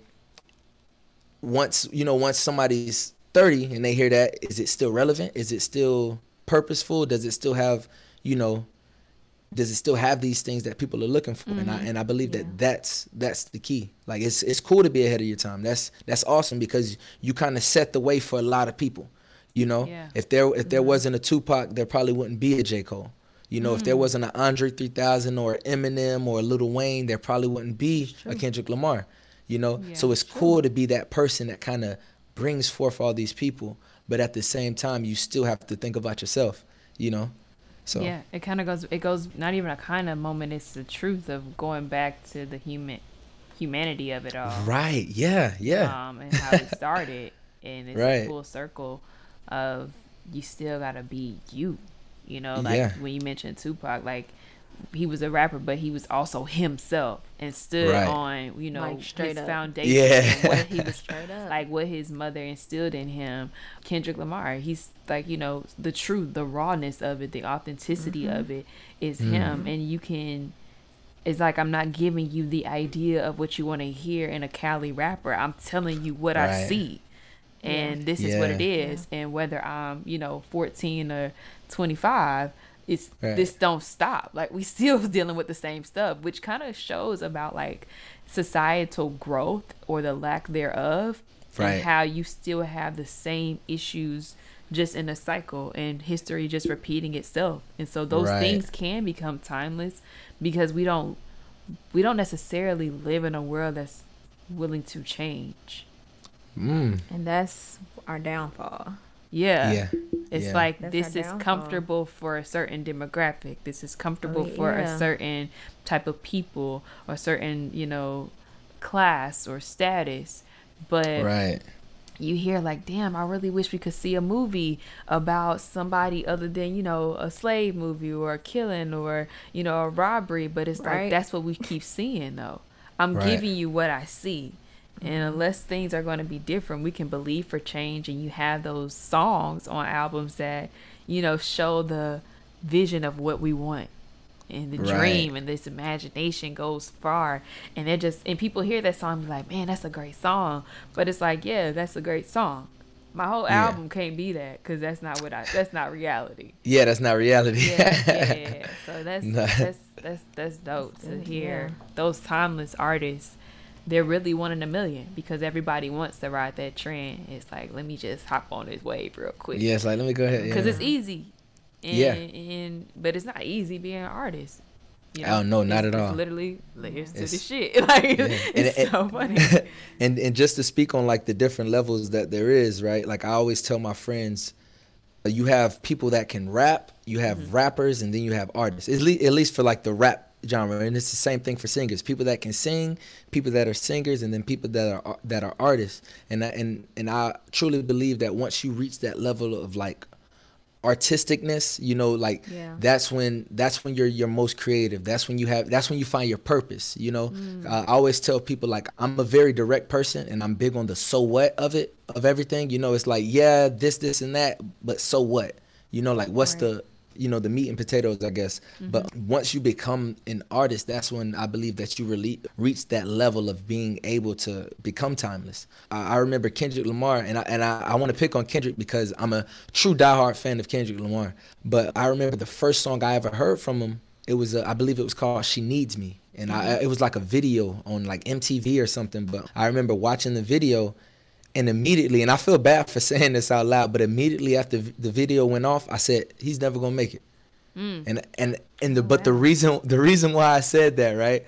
once you know once somebody's 30 and they hear that, is it still relevant? Is it still purposeful? Does it still have you know does it still have these things that people are looking for? And I Mm-hmm. and I believe that that's that's the key. Like it's it's cool to be ahead of your time. That's that's awesome because you kind of set the way for a lot of people you know? Yeah. if there if Mm-hmm. there wasn't a Tupac there probably wouldn't be a J. Cole. You know if there Mm. wasn't an Andre 3000 or Eminem or Lil Wayne there probably wouldn't be a Kendrick Lamar you know? Yeah, so it's cool to be that person that kind of brings forth all these people but at the same time you still have to think about yourself you know so Yeah, it kind of goes. It goes not even a kind of moment. It's the truth of going back to the human, humanity of it all. right yeah yeah Um, and how it started, and it's Right. a full circle of you still gotta be you. You know, like Yeah. when you mentioned Tupac, like he was a rapper, but he was also himself and stood Right. on you know Like, straight his up. foundation, Yeah. what he was Straight up. like what his mother instilled in him. Kendrick Lamar, he's like you know the truth, the rawness of it, the authenticity Mm-hmm. of it is him, and you can. It's like I'm not giving you the idea of what you want to hear in a Cali rapper. I'm telling you what I see, and this is what Yeah. it is. And whether I'm you know 14 or 25, it's Right. this don't stop. Like we still dealing with the same stuff, which kind of shows about like societal growth or the lack thereof, Right. and how you still have the same issues just in a cycle and history just repeating itself. And so those Right. things can become timeless because we don't we don't necessarily live in a world that's willing to change. mm, And that's our downfall. Yeah. yeah It's Yeah. like That's this is downfall. comfortable for a certain demographic. This is comfortable Oh, for a certain type of people or certain, you know, class or status. But right you hear like, damn, I really wish we could see a movie about somebody other than, you know, a slave movie or a killing or, you know, a robbery. But it's Right. like that's what we keep seeing though. I'm Right. giving you what I see. And unless things are going to be different, we can believe for change. And you have those songs on albums that, you know, show the vision of what we want and the Right. dream and this imagination goes far. And they're just, and people hear that song and be like, man, that's a great song. But it's like, yeah, that's a great song. My whole Yeah. album can't be that because that's not what I, that's not reality. yeah that's not reality Yeah, yeah, yeah. So that's, Nah. that's, that's, that's dope to Yeah. hear those timeless artists. They're really one in a million because everybody wants to ride that trend. It's like, let me just hop on this wave real quick. yeah it's like let me go ahead because yeah. it's easy. And, Yeah. and but it's not easy being an artist. You Oh, no, not It's- at all. literally layers to the shit. Like Yeah. it's And- so funny. and and just to speak on like the different levels that there is, right? Like I always tell my friends, uh, you have people that can rap, you have Mm-hmm. rappers, and then you have artists. At least, at least for like the rap genre, and it's the same thing for singers. People that can sing, people that are singers, and then people that are that are artists. And I, and and I truly believe that once you reach that level of like artisticness you know like Yeah. that's when that's when you're your most creative that's when you have that's when you find your purpose you know uh, i always tell people like i'm a very direct person and i'm big on the so what of it of everything you know it's like yeah this this and that but so what you know like what's the you know the meat and potatoes i guess. But once you become an artist that's when i believe that you really reach that level of being able to become timeless. I, I remember kendrick lamar and i and i, I want to pick on kendrick because i'm a true diehard fan of kendrick lamar. But i remember the first song i ever heard from him it was uh, i believe it was called she needs me. And I, it was like a video on like mtv or something but i remember watching the video and immediately, and I feel bad for saying this out loud, but immediately after the video went off, I said he's never gonna make it. Mm. And and and the oh, but the reason the reason why I said that right,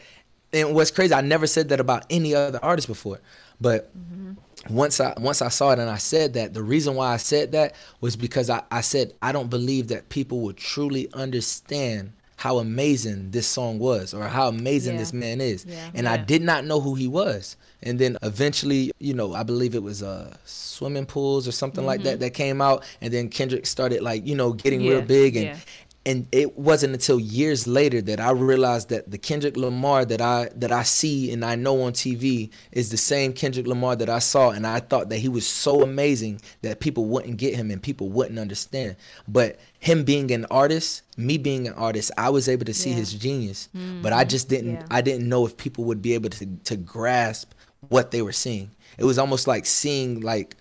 and what's crazy, I never said that about any other artist before, but mm-hmm. once I once I saw it and I said that, the reason why I said that was because I, I said I don't believe that people would truly understand how amazing this song was or how amazing Yeah. this man is. Yeah. And I did not know who he was. And then eventually, you know, I believe it was uh swimming pools or something like that that came out and then Kendrick started like, you know, getting real big and yeah. and it wasn't until years later that I realized that the Kendrick Lamar that I that I see and I know on TV is the same Kendrick Lamar that I saw and I thought that he was so amazing that people wouldn't get him and people wouldn't understand. But him being an artist, me being an artist, I was able to see Yeah. his genius. Mm-hmm. But I just didn't Yeah. I didn't know if people would be able to to grasp what they were seeing. It was almost like seeing like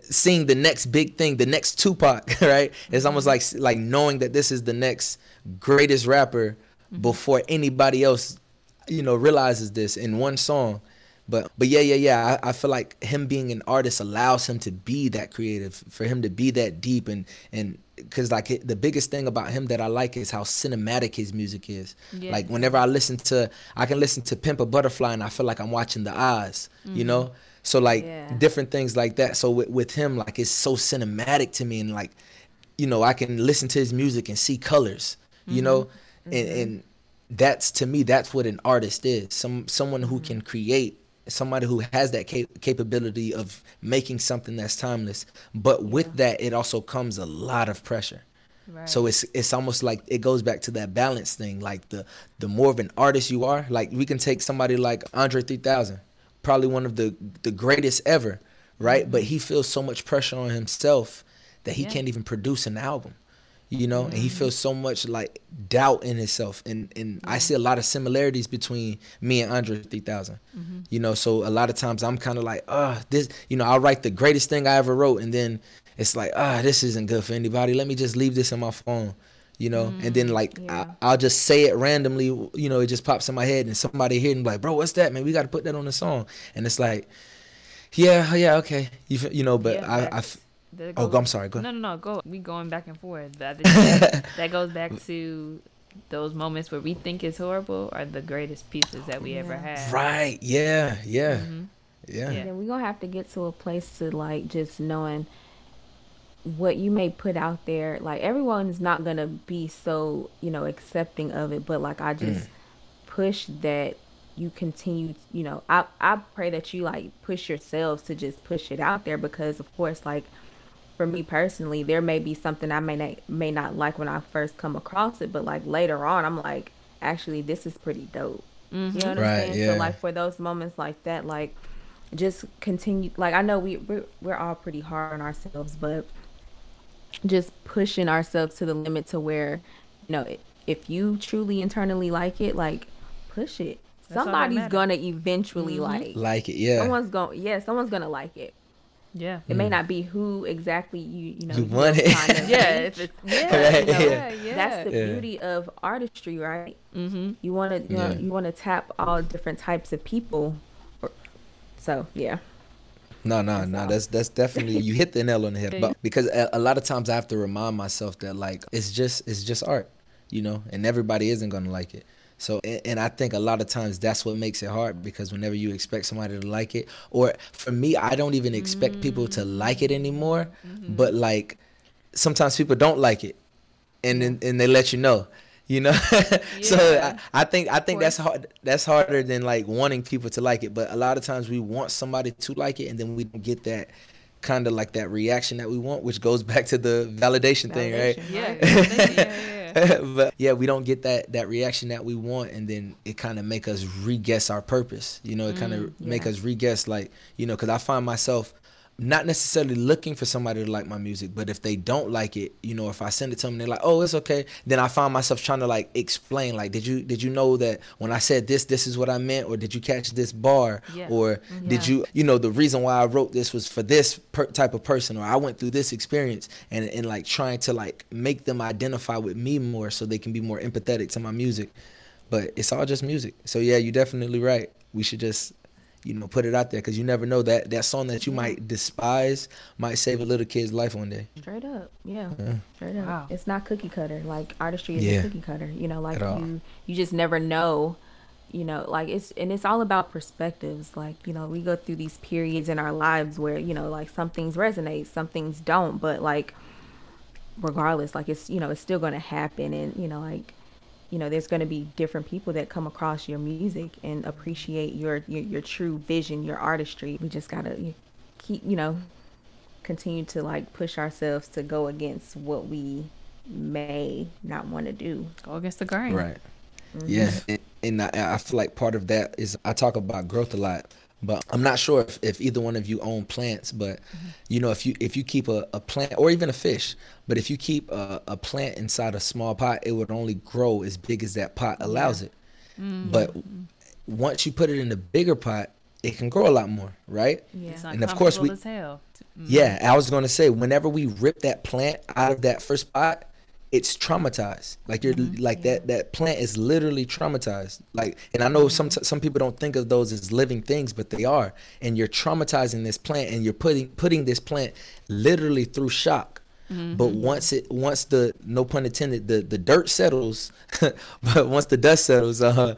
seeing the next big thing, the next Tupac, right? It's almost mm-hmm. like like knowing that this is the next greatest rapper mm-hmm. before anybody else, you know, realizes this in one song. But but yeah, yeah, yeah. I, I feel like him being an artist allows him to be that creative, for him to be that deep, and and because like the biggest thing about him that I like is how cinematic his music is. Yes. Like whenever I listen to, I can listen to Pimp a Butterfly, and I feel like I'm watching the Eyes, you know. Mm. So like Yeah. different things like that. So with, with him, like it's so cinematic to me, and like, you know, I can listen to his music and see colors, you know, mm-hmm. and mm-hmm. and that's to me, that's what an artist is. Some someone who mm-hmm. can create, somebody who has that cap- capability of making something that's timeless. But with that, it also comes a lot of pressure. Right. So it's it's almost like it goes back to that balance thing. Like the the more of an artist you are, like we can take somebody like Andre 3000, probably one of the the greatest ever, right? But mm-hmm. he feels so much pressure on himself that he Yeah. can't even produce an album. You know, and he feels so much like doubt in himself, and and I see a lot of similarities between me and Andre 3000. You know, so a lot of times I'm kind of like, ah, this. You know, I'll write the greatest thing I ever wrote, and then it's like, ah, this isn't good for anybody. Let me just leave this in my phone. You know, and then like Yeah. I, I'll just say it randomly. You know, it just pops in my head, and somebody hear it and be like, bro, what's that, man? We got to put that on the song, and it's like, yeah, yeah, okay, you you know, but Yeah, I, I facts. Oh, go- I'm sorry, go No, no, no. Go. We going back and forth. But I think that goes back to those moments where we think it's horrible are the greatest pieces that we ever Yeah. had. right, yeah, yeah, Mhm. yeah. Yeah. And then we're gonna have to get to a place to like just knowing what you may put out there. Like everyone is not gonna be so, you know, accepting of it, but like I just push that you continue you know, I I pray that you like push yourselves to just push it out there because of course like for me personally, there may be something I may not may not like when I first come across it, but like later on I'm like, actually this is pretty dope. You know what I'm saying? yeah. So like for those moments like that, like just continue like I know we we're, we're all pretty hard on ourselves, but just pushing ourselves to the limit to where you know if you truly internally like it, like push it. That's Somebody's gonna eventually Mm-hmm. like. Like it, yeah. Someone's going yeah, someone's gonna like it. Yeah. It may not be who exactly you you know You want it. trying to Yeah. reach, If it's but, you know, Yeah. yeah. That's the Yeah. beauty of artistry, right? Mm-hmm. You want to you, Yeah. you want to tap all different types of people. So yeah, No, no, no. all. That's that's definitely you hit the nail on the head. But because a, a lot of times I have to remind myself that like it's just it's just art, you know, and everybody isn't gonna like it. So and, I think a lot of times that's what makes it hard because whenever you expect somebody to like it, or for me, I don't even expect people to mm. like it anymore. Mm-hmm. But like sometimes people don't like it, and then and they let you know. You know, so I, I think I think that's hard. That's harder than like wanting people to like it. But a lot of times we want somebody to like it, and then we don't get that kind of like that reaction that we want, which goes back to the validation, thing, right? Validation. Yeah. Right. yeah. Yeah. but yeah, we don't get that that reaction that we want, and then it kind of make us re-guess our purpose. You know, it kind of mm, make yeah. us re-guess, like you know, because I find myself not necessarily looking for somebody to like my music, but if they don't like it, you know, if I send it to them, they're like, "Oh, it's okay." Then I find myself trying to like explain, like, "Did you did you know that when I said this, this is what I meant, or did you catch this bar, Yeah. or mm-hmm. did you, you know, the reason why I wrote this was for this per- type of person, or I went through this experience, and and like trying to like make them identify with me more, so they can be more empathetic to my music. But it's all just music. So yeah, you're definitely right. We should just you know put it out there because you never know that that song that you might despise might save a little kid's life one day. straight up, yeah, Yeah. straight up. Wow. It's not cookie cutter. Like artistry is Yeah. a cookie cutter. You know, like At all. you you just never know. You know, like it's and it's all about perspectives. Like you know, we go through these periods in our lives where you know, like some things resonate, some things don't. But like, regardless, like it's you know, it's still going to happen, and you know, like you know, there's going to be different people that come across your music and appreciate your your, your true vision, your artistry. We just got to keep, you know, continue to like push ourselves to go against what we may not want to do. Go against the grain. Right. Mm-hmm. Yeah, and, and I, I feel like part of that is I talk about growth a lot, but I'm not sure if, if either one of you own plants. But you know, if you if you keep a, a plant or even a fish, but if you keep a, a plant inside a small pot, it would only grow as big as that pot allows it. Mm-hmm. But mm-hmm. once you put it in a bigger pot, it can grow a lot more, right? Yeah. And of course we- uncomfortable as hell. Yeah, mm-hmm. I was going to say whenever we rip that plant out of that first pot, it's traumatized. Like you're like that that plant is literally traumatized. Like and I know some some people don't think of those as living things, but they are. And you're traumatizing this plant and you're putting putting this plant literally through shock. But once it once the no pun intended the the dirt settles, but once the dust settles, uh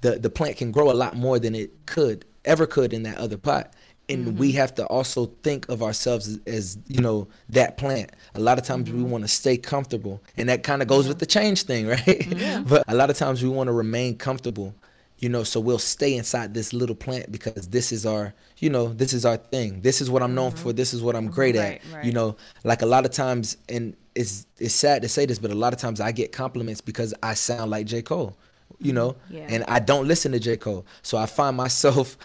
the the plant can grow a lot more than it could ever could in that other pot and we mm-hmm. have to also think of ourselves as, as you know that plant. A lot of times we mm-hmm. want to stay comfortable and that kind of goes with the change thing right? But a lot of times we want to remain comfortable you know so we'll stay inside this little plant because this is our you know this is our thing. This is what i'm known for. Mm-hmm. This is what i'm great Right, at. Right. you know like a lot of times and it's it's sad to say this but a lot of times i get compliments because i sound like j. Cole you know? Yeah. and i don't listen to j. Cole. So i find myself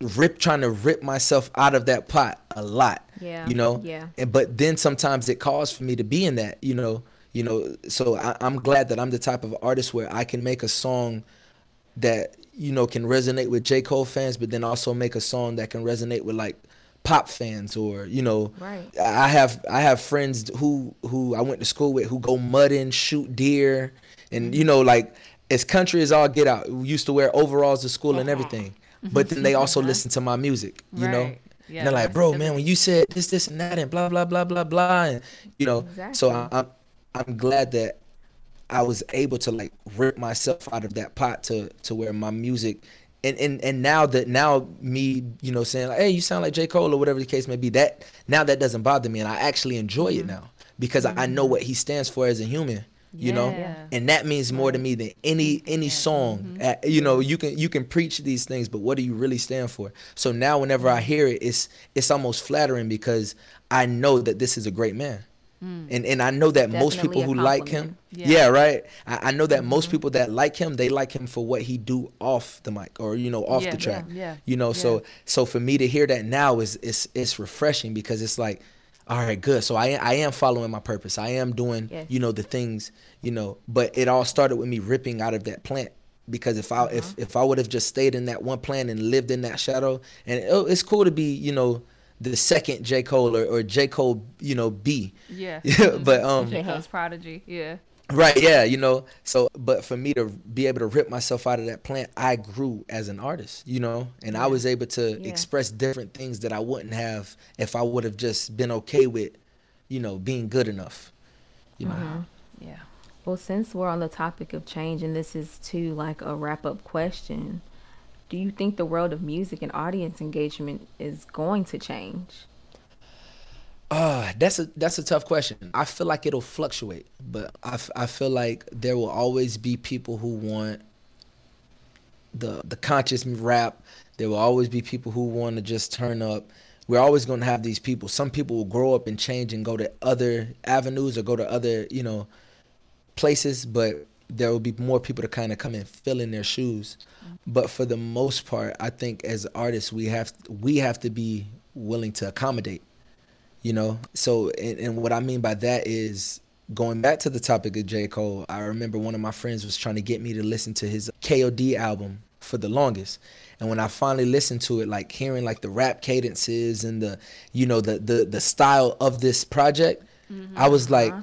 rip trying to rip myself out of that pot a lot Yeah, you know? yeah. and but then sometimes it calls for me to be in that you know you know? So I, i'm glad that i'm the type of artist where i can make a song that you know can resonate with j. Cole fans but then also make a song that can resonate with like pop fans or you know? Right. i have i have friends who who i went to school with who go mudding shoot deer and you know like as country as all get out we used to wear overalls to school and uh-huh. everything but then they also listen to my music you know? Yeah, and they're like bro man when you said this this and that and blah blah blah blah blah and you know? Exactly. so I, I'm, i'm glad that I was able to like rip myself out of that pot to to where my music and and and now that now me you know saying like hey you sound like J. Cole or whatever the case may be that now that doesn't bother me and I actually enjoy Mm-hmm. it now because I, I know what he stands for as a human you know? And that means more to me than any mm-hmm. any song. Mm-hmm. Uh, you know you can you can preach these things but what do you really stand for? So now whenever I mm-hmm. hear it it's it's almost flattering because I know that this is a great man. Mm. And and I know that most people who like him compliment. yeah, right. I, I know that most people that like him, they like him for what he do off the mic or you know off Yeah, the track. yeah, yeah, You know, yeah. so so for me to hear that now is it's it's refreshing because it's like, all right, good. So I I am following my purpose. I am doing Yes. you know the things you know. But it all started with me ripping out of that plant. Because if I if if I would have just stayed in that one plant and lived in that shadow, and oh, it's cool to be you know the second J Cole or, or J Cole you know B, Yeah. but um J. Cole's prodigy. Yeah. Right, yeah, you know. So, but for me to be able to rip myself out of that plant, I grew as an artist, you know, and I was able to Yeah. express different things that I wouldn't have if I would have just been okay with, you know, being good enough. You know. Mm-hmm. Yeah. Well, since we're on the topic of change, and this is too like a wrap up question, do you think the world of music and audience engagement is going to change? Uh, that's a that's a tough question. I feel like it'll fluctuate, but I, I feel like there will always be people who want the the conscious rap. There will always be people who want to just turn up. We're always going to have these people. Some people will grow up and change and go to other avenues or go to other, you know, places, but there will be more people to kind of come and fill in their shoes. But for the most part, I think as artists, we have we have to be willing to accommodate you know? So and, and what i mean by that is going back to the topic of j. Cole i remember one of my friends was trying to get me to listen to his kod album for the longest. And when i finally listened to it like hearing like the rap cadences and the you know the the, the style of this project i was mm-hmm. like uh-huh.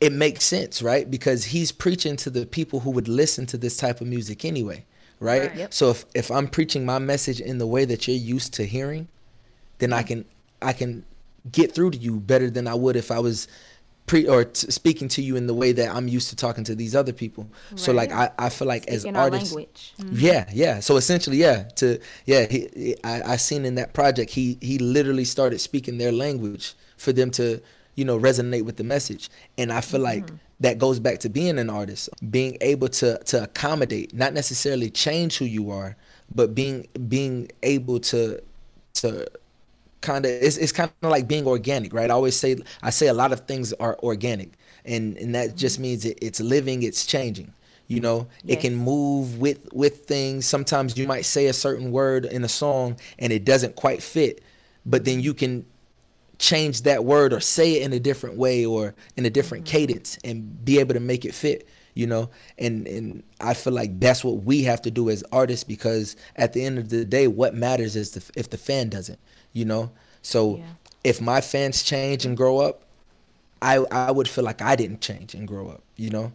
it makes sense right? Because he's preaching to the people who would listen to this type of music anyway right, Right. Yep. so if if i'm preaching my message in the way that you're used to hearing then I mm-hmm. can I can get through to you better than I would if I was pre or t- speaking to you in the way that I'm used to talking to these other people. So like I, I feel like Speaking as artists, language. Mm-hmm. yeah, yeah. So essentially, yeah, to yeah, he, he- I I seen in that project he he literally started speaking their language for them to you know, resonate with the message. And I feel like mm-hmm. that goes back to being an artist, being able to to accommodate, not necessarily change who you are, but being being able to to kind of it's, it's kind of like being organic right? I always say i say a lot of things are organic and and that mm-hmm. just means it, it's living it's changing you know? It can move with with things. Sometimes you might say a certain word in a song and it doesn't quite fit but then you can change that word or say it in a different way or in a different mm-hmm. cadence and be able to make it fit you know and and i feel like that's what we have to do as artists because at the end of the day what matters is the, if the fan doesn't you know so Yeah. if my fans change and grow up i i would feel like i didn't change and grow up you know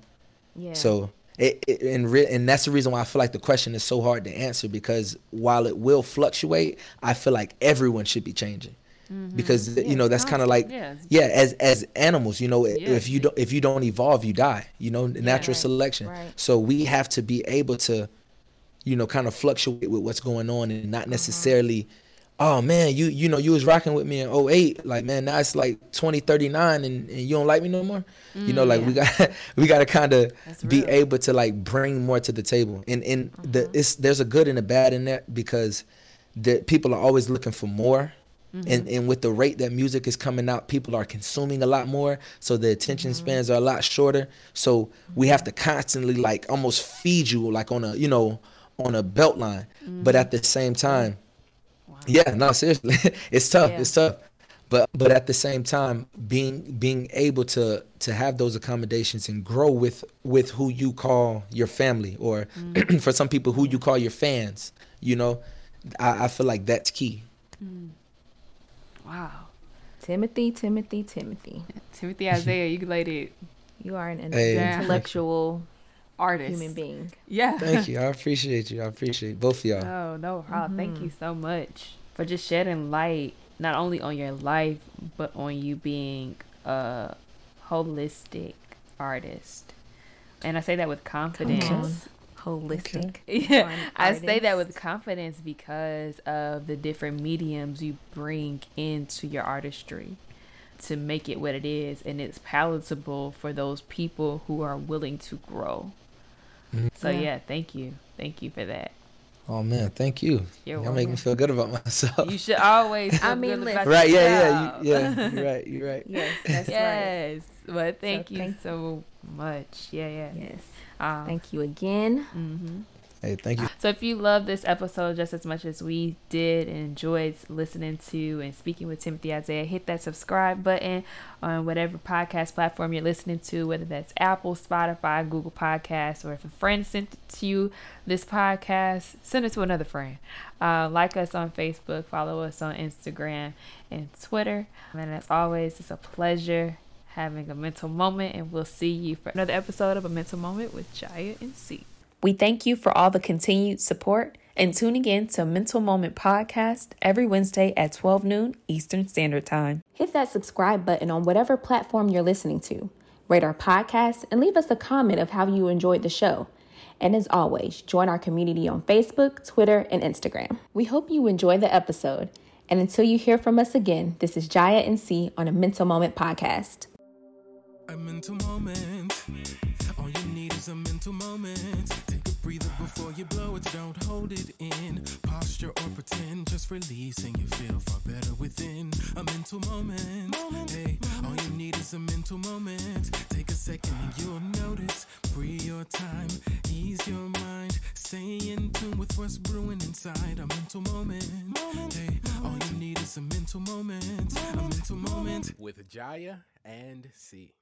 Yeah. so it, it and re- and that's the reason why I feel like the question is so hard to answer because while it will fluctuate, I feel like everyone should be changing. Mm-hmm. Because you know that's kind of like Yeah, yeah, as as animals, you know, Yeah. if you don't if you don't evolve, you die. You know, natural Right, selection. right. So we have to be able to, you know, kind of fluctuate with what's going on and not mm-hmm. necessarily. Oh man, you you know you was rocking with me in 08. Like man, now it's like 2039 and, and you don't like me no more. you know, like mm, we got we got to kind of be real. able to like bring more to the table. And and the Mm-hmm. it's there's a good and a bad in that because the people are always looking for more. Mm-hmm. And and with the rate that music is coming out, people are consuming a lot more. So the attention Mm-hmm. spans are a lot shorter. So we have to constantly like almost feed you like on a you know on a belt line. But Mm-hmm. at the same time, yeah, no, seriously, it's tough. Yeah. It's tough. But but at the same time, being being able to to have those accommodations and grow with with who you call your family, or for some people who you call your fans, you know, I, I feel like that's key. Wow. Timothy, Timothy, Timothy. Timothy Isaiah, you laid it You are an Hey. intellectual artist. human being. Yeah. Thank you. I appreciate you. I appreciate both of y'all. Oh no, Rob, thank mm-hmm. you so much for just shedding light not only on your life but on you being a holistic artist. And I say that with confidence. Holistic. Yeah, Fun I say that with confidence because of the different mediums you bring into your artistry to make it what it is and it's palatable for those people who are willing to grow. Mm-hmm. So Yeah. yeah, thank you. Thank you for that. Oh man, thank you. You're Y'all make me feel good about myself. You should always feel I mean, good about listen. right? Yeah, yeah, you, yeah. You're right. You're right. Yes, that's right. yes. But thank you thank- so much. Yeah, yeah. Yes. Um, Thank you again. mhm. Hey, thank you. So if you love this episode just as much as we did and enjoyed listening to and speaking with Timothy Isaiah, hit that subscribe button on whatever podcast platform you're listening to, whether that's Apple, Spotify, Google Podcasts, or if a friend sent it to you this podcast, send it to another friend. Uh, like us on Facebook, follow us on Instagram and Twitter. And as always, it's a pleasure having a mental moment, and we'll see you for another episode of A Mental Moment with Jaya and Ci. We thank you for all the continued support and tuning in to Mental Moment Podcast every Wednesday at 12 noon Eastern Standard Time. Hit that subscribe button on whatever platform you're listening to. Rate our podcast and leave us a comment of how you enjoyed the show. And as always, join our community on Facebook, Twitter, and Instagram. We hope you enjoy the episode. And until you hear from us again, this is Jaya and Ci on a Mental Moment podcast. A mental moment. All you need is a mental moment. Take a breather before you blow it. Don't hold it in. Posture or pretend. Just release and you feel far better within. A mental moment. Hey, all you need is a mental moment. Take a second and you'll notice. Free your time. Ease your mind. Stay in tune with what's brewing inside. A mental moment. Hey, all you need is a mental moment. A mental moment. With Jaya and Ci.